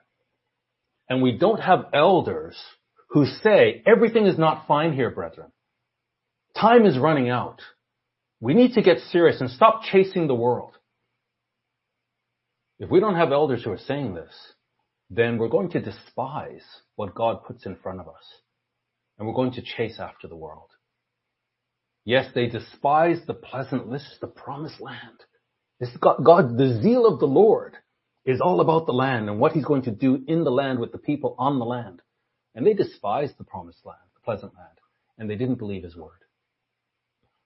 and we don't have elders who say, everything is not fine here, brethren. Time is running out. We need to get serious and stop chasing the world. If we don't have elders who are saying this, then we're going to despise what God puts in front of us. And we're going to chase after the world. Yes, they despise the pleasant, this is the promised land. This God, God, the zeal of the Lord is all about the land and what he's going to do in the land with the people on the land. And they despised the promised land, the pleasant land, and they didn't believe his word.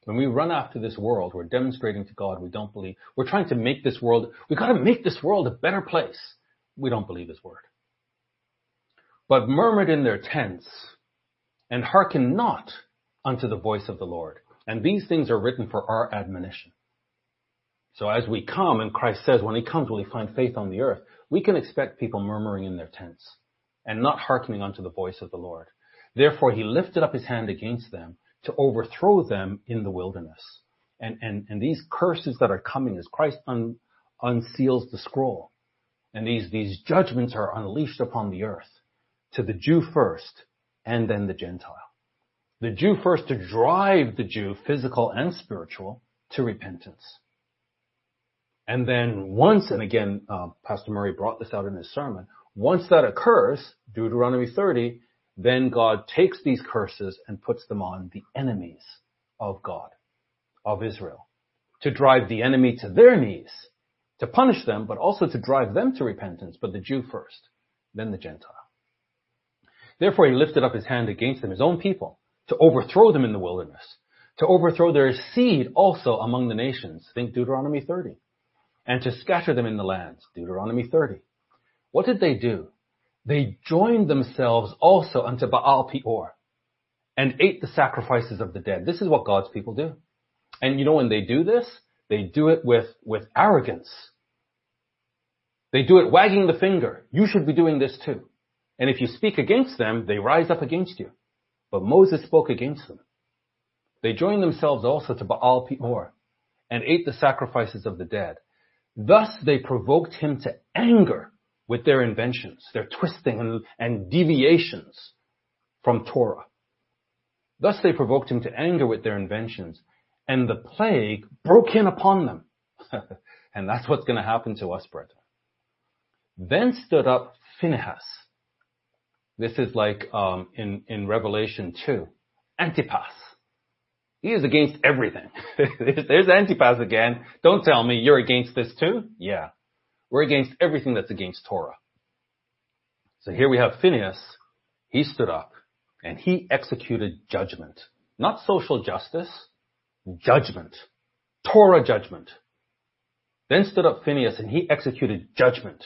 When we run after this world, we're demonstrating to God we don't believe. We're trying to make this world, we've got to make this world a better place. We don't believe his word. But murmured in their tents and hearken not unto the voice of the Lord. And these things are written for our admonition. So as we come, and Christ says, when he comes, will he find faith on the earth? We can expect people murmuring in their tents and not hearkening unto the voice of the Lord. Therefore he lifted up his hand against them to overthrow them in the wilderness. And, and, and these curses that are coming as Christ un, unseals the scroll. And these, these judgments are unleashed upon the earth to the Jew first and then the Gentile. The Jew first to drive the Jew, physical and spiritual, to repentance. And then once, and again, uh, Pastor Murray brought this out in his sermon, once that occurs, Deuteronomy 30, then God takes these curses and puts them on the enemies of God, of Israel, to drive the enemy to their knees, to punish them, but also to drive them to repentance, but the Jew first, then the Gentile. Therefore he lifted up his hand against them, his own people, to overthrow them in the wilderness, to overthrow their seed also among the nations. Think Deuteronomy 30. And to scatter them in the lands. Deuteronomy 30. What did they do? They joined themselves also unto Baal Peor and ate the sacrifices of the dead. This is what God's people do. And you know when they do this, they do it with, with arrogance. They do it wagging the finger. You should be doing this too. And if you speak against them, they rise up against you. But Moses spoke against them. They joined themselves also to Baal Peor and ate the sacrifices of the dead. Thus they provoked him to anger with their inventions, their twisting and, and deviations from Torah. Thus they provoked him to anger with their inventions, and the plague broke in upon them. and that's what's going to happen to us, brethren. Then stood up Phinehas. This is like um, in, in Revelation 2. Antipas. He is against everything. there's, there's Antipas again. Don't tell me you're against this too. Yeah. We're against everything that's against Torah. So here we have Phineas. He stood up and he executed judgment. Not social justice, judgment. Torah judgment. Then stood up Phineas and he executed judgment.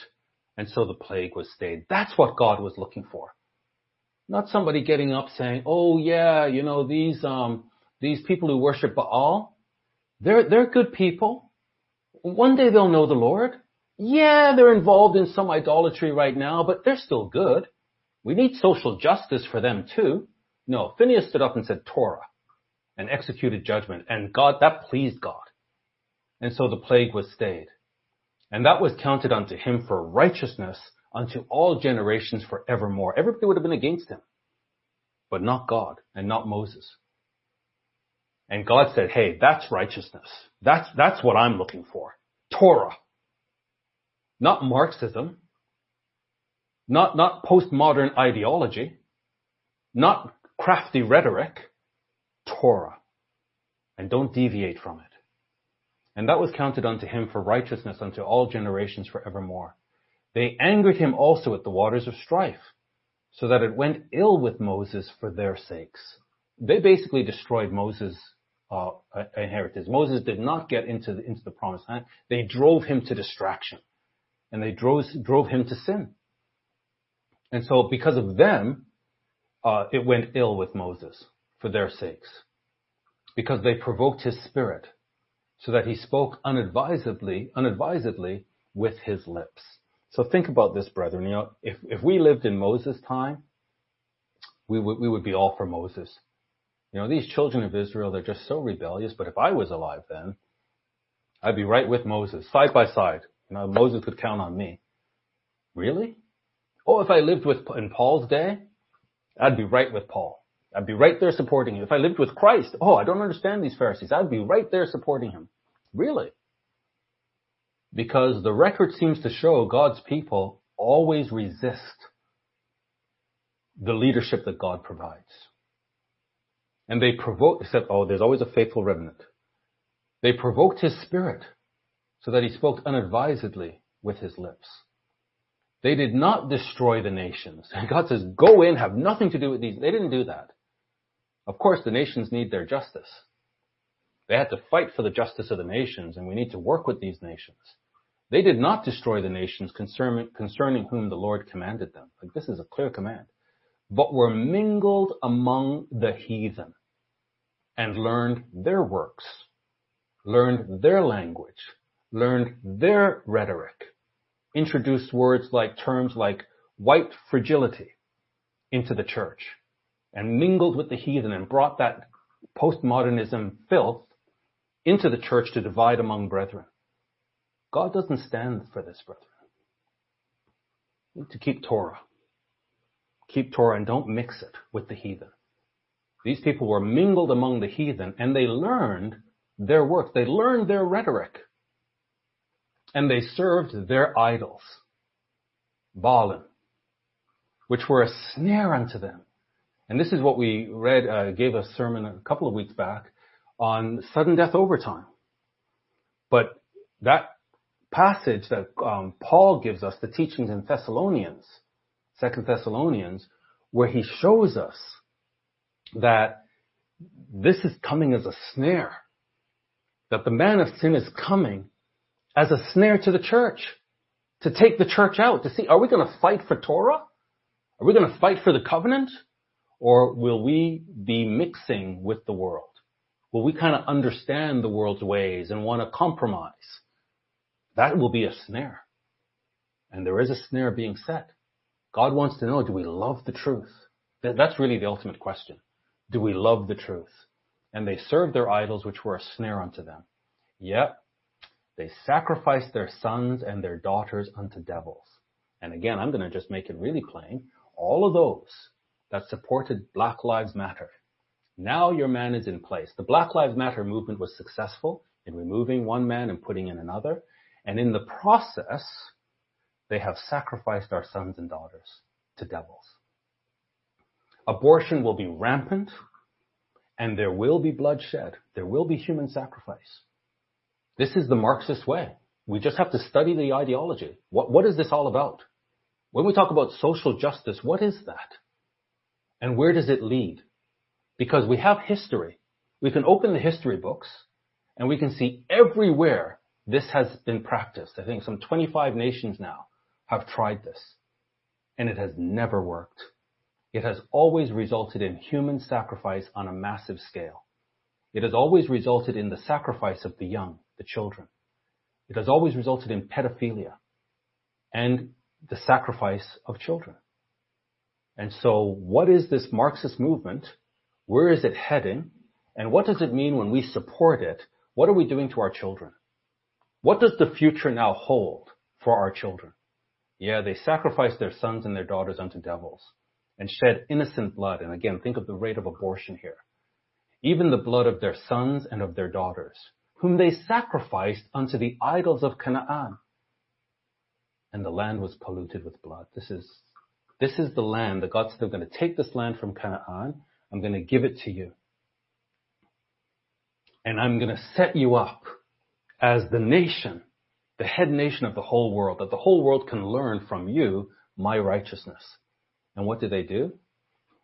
And so the plague was stayed. That's what God was looking for. Not somebody getting up saying, "Oh yeah, you know these um these people who worship Baal, they're they're good people. One day they'll know the Lord. Yeah, they're involved in some idolatry right now, but they're still good. We need social justice for them too." No, Phineas stood up and said Torah and executed judgment, and God that pleased God. And so the plague was stayed. And that was counted unto him for righteousness unto all generations forevermore. Everybody would have been against him, but not God and not Moses. And God said, hey, that's righteousness. That's, that's what I'm looking for. Torah. Not Marxism. Not, not postmodern ideology. Not crafty rhetoric. Torah. And don't deviate from it. And that was counted unto him for righteousness unto all generations forevermore. They angered him also at the waters of strife, so that it went ill with Moses for their sakes. They basically destroyed Moses' uh, inheritance. Moses did not get into the, into the promised land. They drove him to distraction, and they drove drove him to sin. And so, because of them, uh, it went ill with Moses for their sakes, because they provoked his spirit, so that he spoke unadvisedly, unadvisedly with his lips. So think about this, brethren. You know, if, if we lived in Moses' time, we would, we would be all for Moses. You know, these children of Israel, they're just so rebellious, but if I was alive then, I'd be right with Moses, side by side. You know, Moses could count on me. Really? Oh, if I lived with, in Paul's day, I'd be right with Paul. I'd be right there supporting him. If I lived with Christ, oh, I don't understand these Pharisees. I'd be right there supporting him. Really? because the record seems to show God's people always resist the leadership that God provides. And they provoke, said, oh, there's always a faithful remnant. They provoked his spirit so that he spoke unadvisedly with his lips. They did not destroy the nations. God says, go in, have nothing to do with these. They didn't do that. Of course, the nations need their justice. They had to fight for the justice of the nations, and we need to work with these nations. They did not destroy the nations concerning, concerning whom the Lord commanded them. Like this is a clear command. But were mingled among the heathen and learned their works, learned their language, learned their rhetoric, introduced words like terms like white fragility into the church and mingled with the heathen and brought that postmodernism filth into the church to divide among brethren. God doesn't stand for this, brethren. Need to keep Torah. Keep Torah and don't mix it with the heathen. These people were mingled among the heathen and they learned their work. They learned their rhetoric. And they served their idols. Baalim, which were a snare unto them. And this is what we read, uh, gave a sermon a couple of weeks back on sudden death overtime. But that passage that um, Paul gives us, the teachings in Thessalonians, Second Thessalonians, where he shows us that this is coming as a snare, that the man of sin is coming as a snare to the church, to take the church out, to see, are we going to fight for Torah? Are we going to fight for the covenant? Or will we be mixing with the world? Will we kind of understand the world's ways and want to compromise? That will be a snare. And there is a snare being set. God wants to know, do we love the truth? That's really the ultimate question. Do we love the truth? And they served their idols, which were a snare unto them. Yet, they sacrificed their sons and their daughters unto devils. And again, I'm going to just make it really plain. All of those that supported Black Lives Matter, now your man is in place. The Black Lives Matter movement was successful in removing one man and putting in another. And in the process, they have sacrificed our sons and daughters to devils. Abortion will be rampant and there will be bloodshed. There will be human sacrifice. This is the Marxist way. We just have to study the ideology. What, what is this all about? When we talk about social justice, what is that? And where does it lead? Because we have history. We can open the history books and we can see everywhere this has been practiced. I think some 25 nations now have tried this and it has never worked. it has always resulted in human sacrifice on a massive scale. It has always resulted in the sacrifice of the young, the children. It has always resulted in pedophilia and the sacrifice of children. And so what is this Marxist movement? Where is it heading? And what does it mean when we support it? What are we doing to our children? What does the future now hold for our children? Yeah, they sacrifice their sons and their daughters unto devils and shed innocent blood. And again, think of the rate of abortion here. Even the blood of their sons and of their daughters, whom they sacrificed unto the idols of Canaan. And the land was polluted with blood. This is, this is the land that God said, I'm going to take this land from Canaan. I'm going to give it to you. And I'm going to set you up as the nation, the head nation of the whole world, that the whole world can learn from you my righteousness. And what do they do?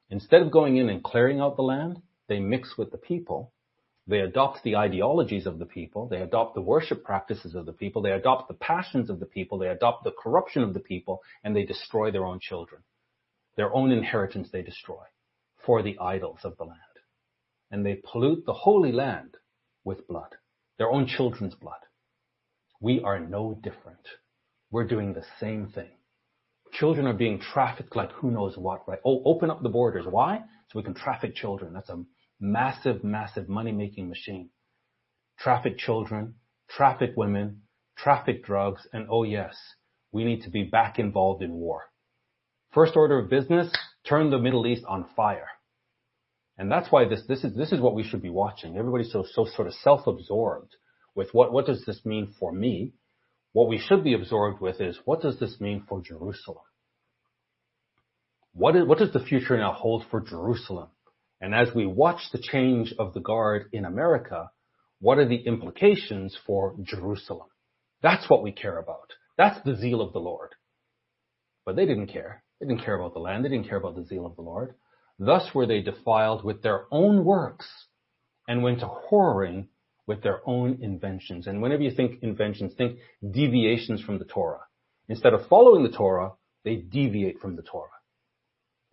Instead of going in and clearing out the land, they mix with the people. They adopt the ideologies of the people. They adopt the worship practices of the people. They adopt the passions of the people. They adopt the corruption of the people and they destroy their own children. Their own inheritance they destroy for the idols of the land. And they pollute the holy land with blood their own children's blood. We are no different. We're doing the same thing. Children are being trafficked like who knows what, right? Oh, open up the borders. Why? So we can traffic children. That's a massive, massive money making machine. Traffic children, traffic women, traffic drugs, and oh yes, we need to be back involved in war. First order of business, turn the Middle East on fire. And that's why this, this is, this is what we should be watching. Everybody's so, so sort of self-absorbed with what, what does this mean for me? What we should be absorbed with is what does this mean for Jerusalem? What, is, what does the future now hold for Jerusalem? And as we watch the change of the guard in America, what are the implications for Jerusalem? That's what we care about. That's the zeal of the Lord. But they didn't care. They didn't care about the land. They didn't care about the zeal of the Lord. Thus were they defiled with their own works and went to whoring with their own inventions. And whenever you think inventions, think deviations from the Torah. Instead of following the Torah, they deviate from the Torah.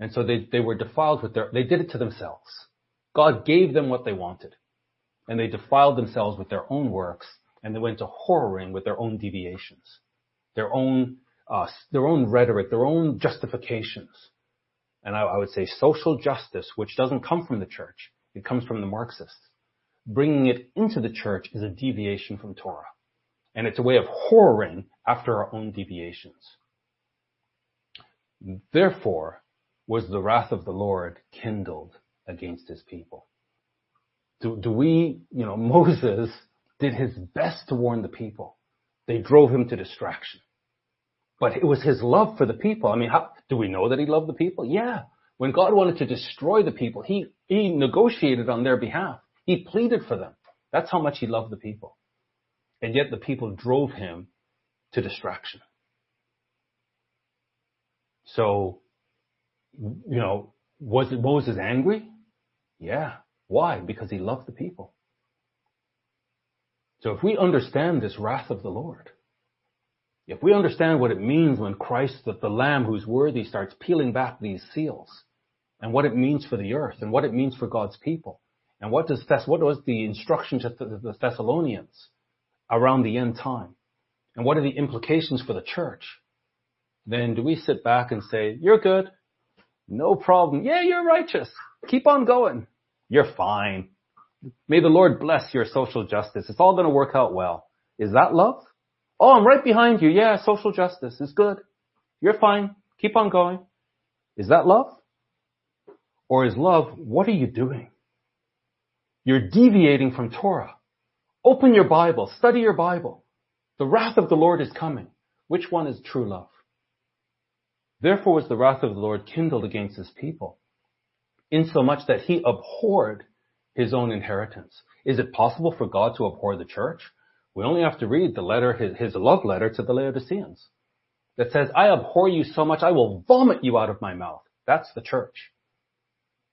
And so they, they were defiled with their, they did it to themselves. God gave them what they wanted. And they defiled themselves with their own works and they went to whoring with their own deviations, their own, uh, their own rhetoric, their own justifications and I, I would say social justice, which doesn't come from the church. It comes from the Marxists. Bringing it into the church is a deviation from Torah. And it's a way of whoring after our own deviations. Therefore was the wrath of the Lord kindled against his people. Do, do we, you know, Moses did his best to warn the people. They drove him to distraction. But it was his love for the people. I mean, how, do we know that he loved the people? Yeah. When God wanted to destroy the people, he, he negotiated on their behalf. He pleaded for them. That's how much he loved the people. And yet the people drove him to distraction. So, you know, was Moses angry? Yeah. Why? Because he loved the people. So if we understand this wrath of the Lord, if we understand what it means when Christ, the, the Lamb who's worthy, starts peeling back these seals, and what it means for the earth, and what it means for God's people, and what does Thess- what was the instruction to the, the Thessalonians around the end time, and what are the implications for the church, then do we sit back and say, "You're good, no problem. Yeah, you're righteous. Keep on going. You're fine. May the Lord bless your social justice. It's all going to work out well." Is that love? Oh, I'm right behind you. Yeah, social justice is good. You're fine. Keep on going. Is that love? Or is love, what are you doing? You're deviating from Torah. Open your Bible. Study your Bible. The wrath of the Lord is coming. Which one is true love? Therefore was the wrath of the Lord kindled against his people, insomuch that he abhorred his own inheritance. Is it possible for God to abhor the church? We only have to read the letter, his, his love letter to the Laodiceans that says, I abhor you so much, I will vomit you out of my mouth. That's the church.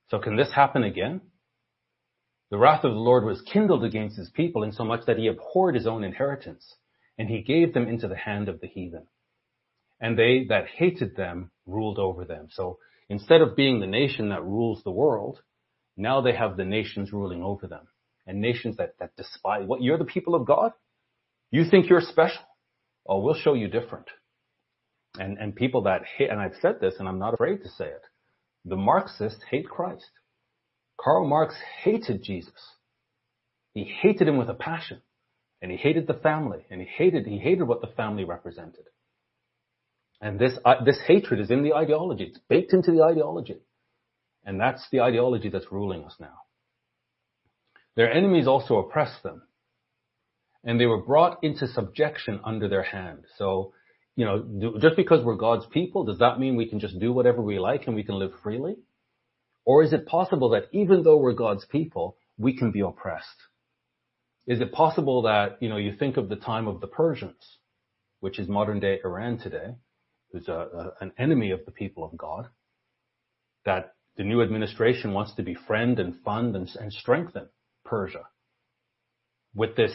So can this happen again? The wrath of the Lord was kindled against his people insomuch that he abhorred his own inheritance and he gave them into the hand of the heathen. And they that hated them ruled over them. So Instead of being the nation that rules the world, now they have the nations ruling over them and nations that, that despise what you're the people of God. You think you're special. Oh, we'll show you different. And, and people that hate, and I've said this and I'm not afraid to say it. The Marxists hate Christ. Karl Marx hated Jesus. He hated him with a passion. And he hated the family. And he hated, he hated what the family represented. And this, uh, this hatred is in the ideology. It's baked into the ideology. And that's the ideology that's ruling us now. Their enemies also oppressed them. And they were brought into subjection under their hand. So, you know, do, just because we're God's people, does that mean we can just do whatever we like and we can live freely? Or is it possible that even though we're God's people, we can be oppressed? Is it possible that, you know, you think of the time of the Persians, which is modern day Iran today, who's a, a, an enemy of the people of God, that the new administration wants to befriend and fund and, and strengthen Persia with this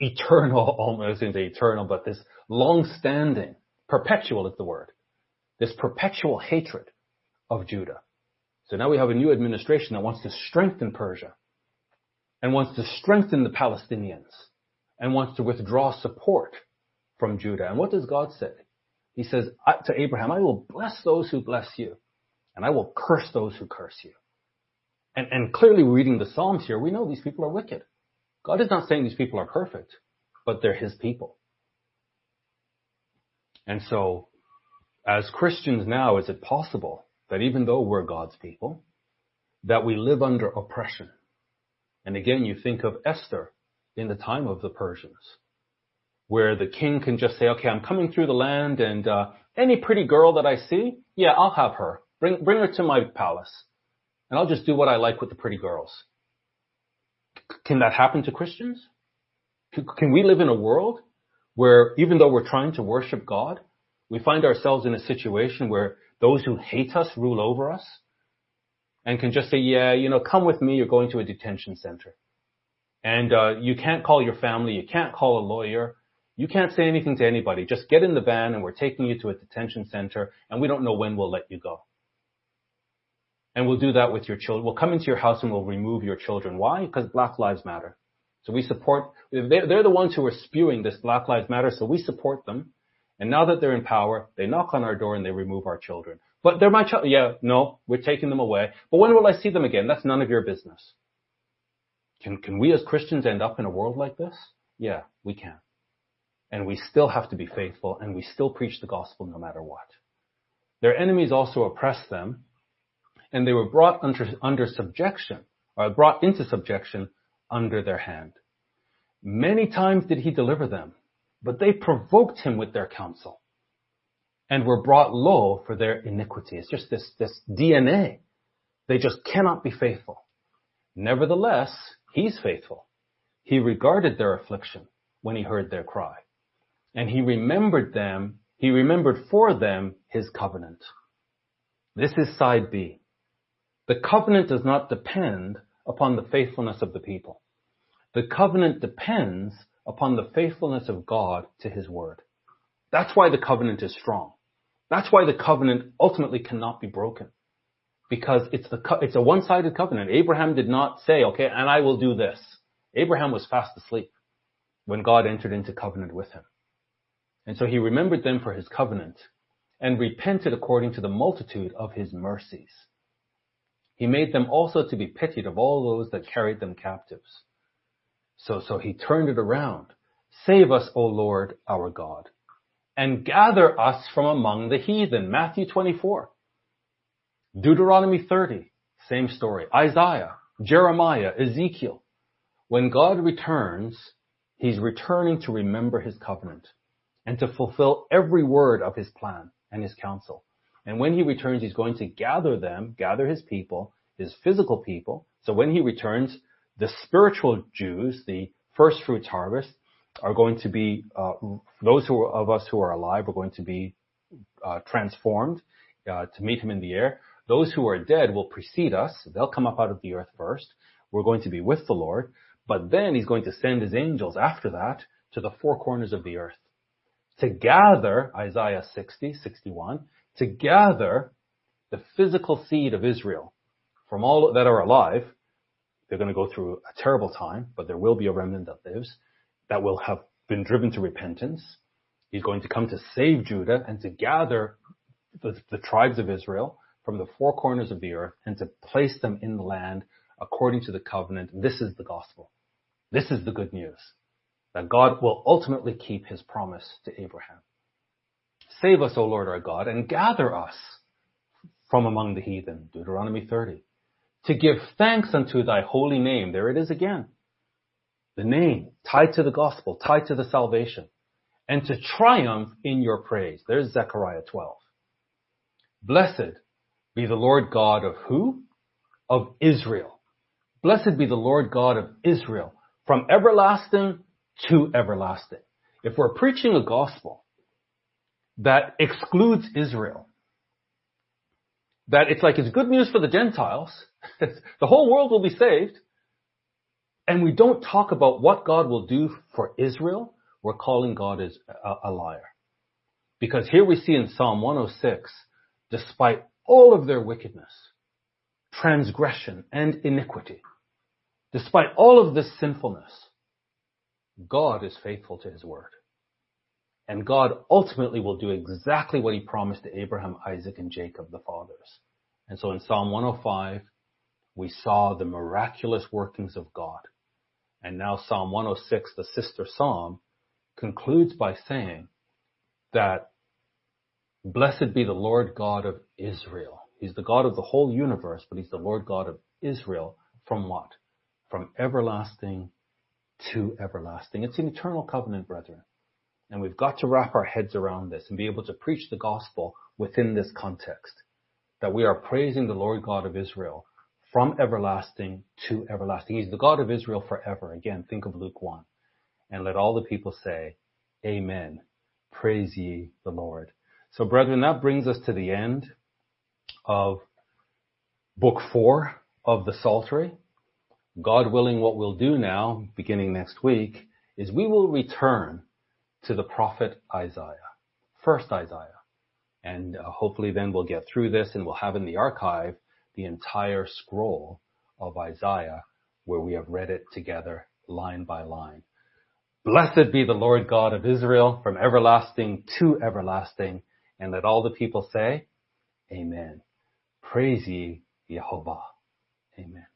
eternal, almost into eternal, but this long-standing, perpetual is the word, this perpetual hatred of Judah. So now we have a new administration that wants to strengthen Persia and wants to strengthen the Palestinians and wants to withdraw support from Judah. And what does God say? He says to Abraham, I will bless those who bless you and I will curse those who curse you. And, and clearly reading the Psalms here, we know these people are wicked. God is not saying these people are perfect, but they're his people. And so, as Christians now, is it possible that even though we're God's people, that we live under oppression? And again, you think of Esther in the time of the Persians, where the king can just say, okay, I'm coming through the land and uh, any pretty girl that I see, yeah, I'll have her. Bring, bring her to my palace. And I'll just do what I like with the pretty girls. Can that happen to Christians? Can we live in a world where even though we're trying to worship God, we find ourselves in a situation where those who hate us rule over us? and can just say, yeah, you know, come with me. You're going to a detention center. And, uh, you can't call your family. You can't call a lawyer. You can't say anything to anybody. Just get in the van and we're taking you to a detention center and we don't know when we'll let you go. And we'll do that with your children. We'll come into your house and we'll remove your children. Why? Because Black Lives Matter. So we support, they're the ones who are spewing this Black Lives Matter. So we support them. And now that they're in power, they knock on our door and they remove our children. But they're my child. Yeah, no, we're taking them away. But when will I see them again? That's none of your business. Can, can we as Christians end up in a world like this? Yeah, we can. And we still have to be faithful and we still preach the gospel no matter what. Their enemies also oppressed them and they were brought under, under subjection or brought into subjection under their hand. Many times did he deliver them, but they provoked him with their counsel and were brought low for their iniquity. It's just this, this DNA. They just cannot be faithful. Nevertheless, he's faithful. He regarded their affliction when he heard their cry. And he remembered them, he remembered for them his covenant. This is side B. The covenant does not depend upon the faithfulness of the people. The covenant depends upon the faithfulness of God to his word. That's why the covenant is strong. That's why the covenant ultimately cannot be broken. Because it's the, it's a one-sided covenant. Abraham did not say, okay, and I will do this. Abraham was fast asleep when God entered into covenant with him. And so he remembered them for his covenant and repented according to the multitude of his mercies. He made them also to be pitied of all those that carried them captives. So, so he turned it around. Save us, O Lord, our God and gather us from among the heathen. Matthew 24. Deuteronomy 30. Same story. Isaiah, Jeremiah, Ezekiel. When God returns, he's returning to remember his covenant and to fulfill every word of his plan and his counsel. And when he returns, he's going to gather them, gather his people, his physical people. So when he returns, the spiritual Jews, the first fruits harvest, are going to be uh, those who are, of us who are alive are going to be uh, transformed uh, to meet him in the air. Those who are dead will precede us. They'll come up out of the earth first. We're going to be with the Lord, but then he's going to send his angels after that to the four corners of the earth to gather Isaiah 60, 61, to gather the physical seed of Israel, from all that are alive, they're going to go through a terrible time, but there will be a remnant that lives that will have been driven to repentance. He's going to come to save Judah and to gather the, the tribes of Israel from the four corners of the earth and to place them in the land according to the covenant. This is the gospel. This is the good news that God will ultimately keep his promise to Abraham. Save us, O Lord our God, and gather us from among the heathen. Deuteronomy 30 to give thanks unto thy holy name. There it is again. The name tied to the gospel, tied to the salvation, and to triumph in your praise. There's Zechariah 12. Blessed be the Lord God of who? Of Israel. Blessed be the Lord God of Israel from everlasting to everlasting. If we're preaching a gospel that excludes Israel, that it's like it's good news for the Gentiles. the whole world will be saved. And we don't talk about what God will do for Israel. We're calling God as a, a liar. Because here we see in Psalm 106, despite all of their wickedness, transgression and iniquity, despite all of this sinfulness, God is faithful to his word. And God ultimately will do exactly what he promised to Abraham, Isaac, and Jacob, the fathers. And so in Psalm 105, we saw the miraculous workings of God. And now Psalm 106, the sister psalm, concludes by saying that blessed be the Lord God of Israel. He's the God of the whole universe, but he's the Lord God of Israel from what? From everlasting to everlasting. It's an eternal covenant, brethren. And we've got to wrap our heads around this and be able to preach the gospel within this context. That we are praising the Lord God of Israel from everlasting to everlasting. He's the God of Israel forever. Again, think of Luke 1. And let all the people say, Amen. Praise ye the Lord. So brethren, that brings us to the end of book four of the Psaltery. God willing, what we'll do now, beginning next week, is we will return to the prophet Isaiah, first Isaiah. And uh, hopefully then we'll get through this and we'll have in the archive the entire scroll of Isaiah where we have read it together line by line. Blessed be the Lord God of Israel from everlasting to everlasting. And let all the people say, Amen. Praise ye Jehovah. Amen.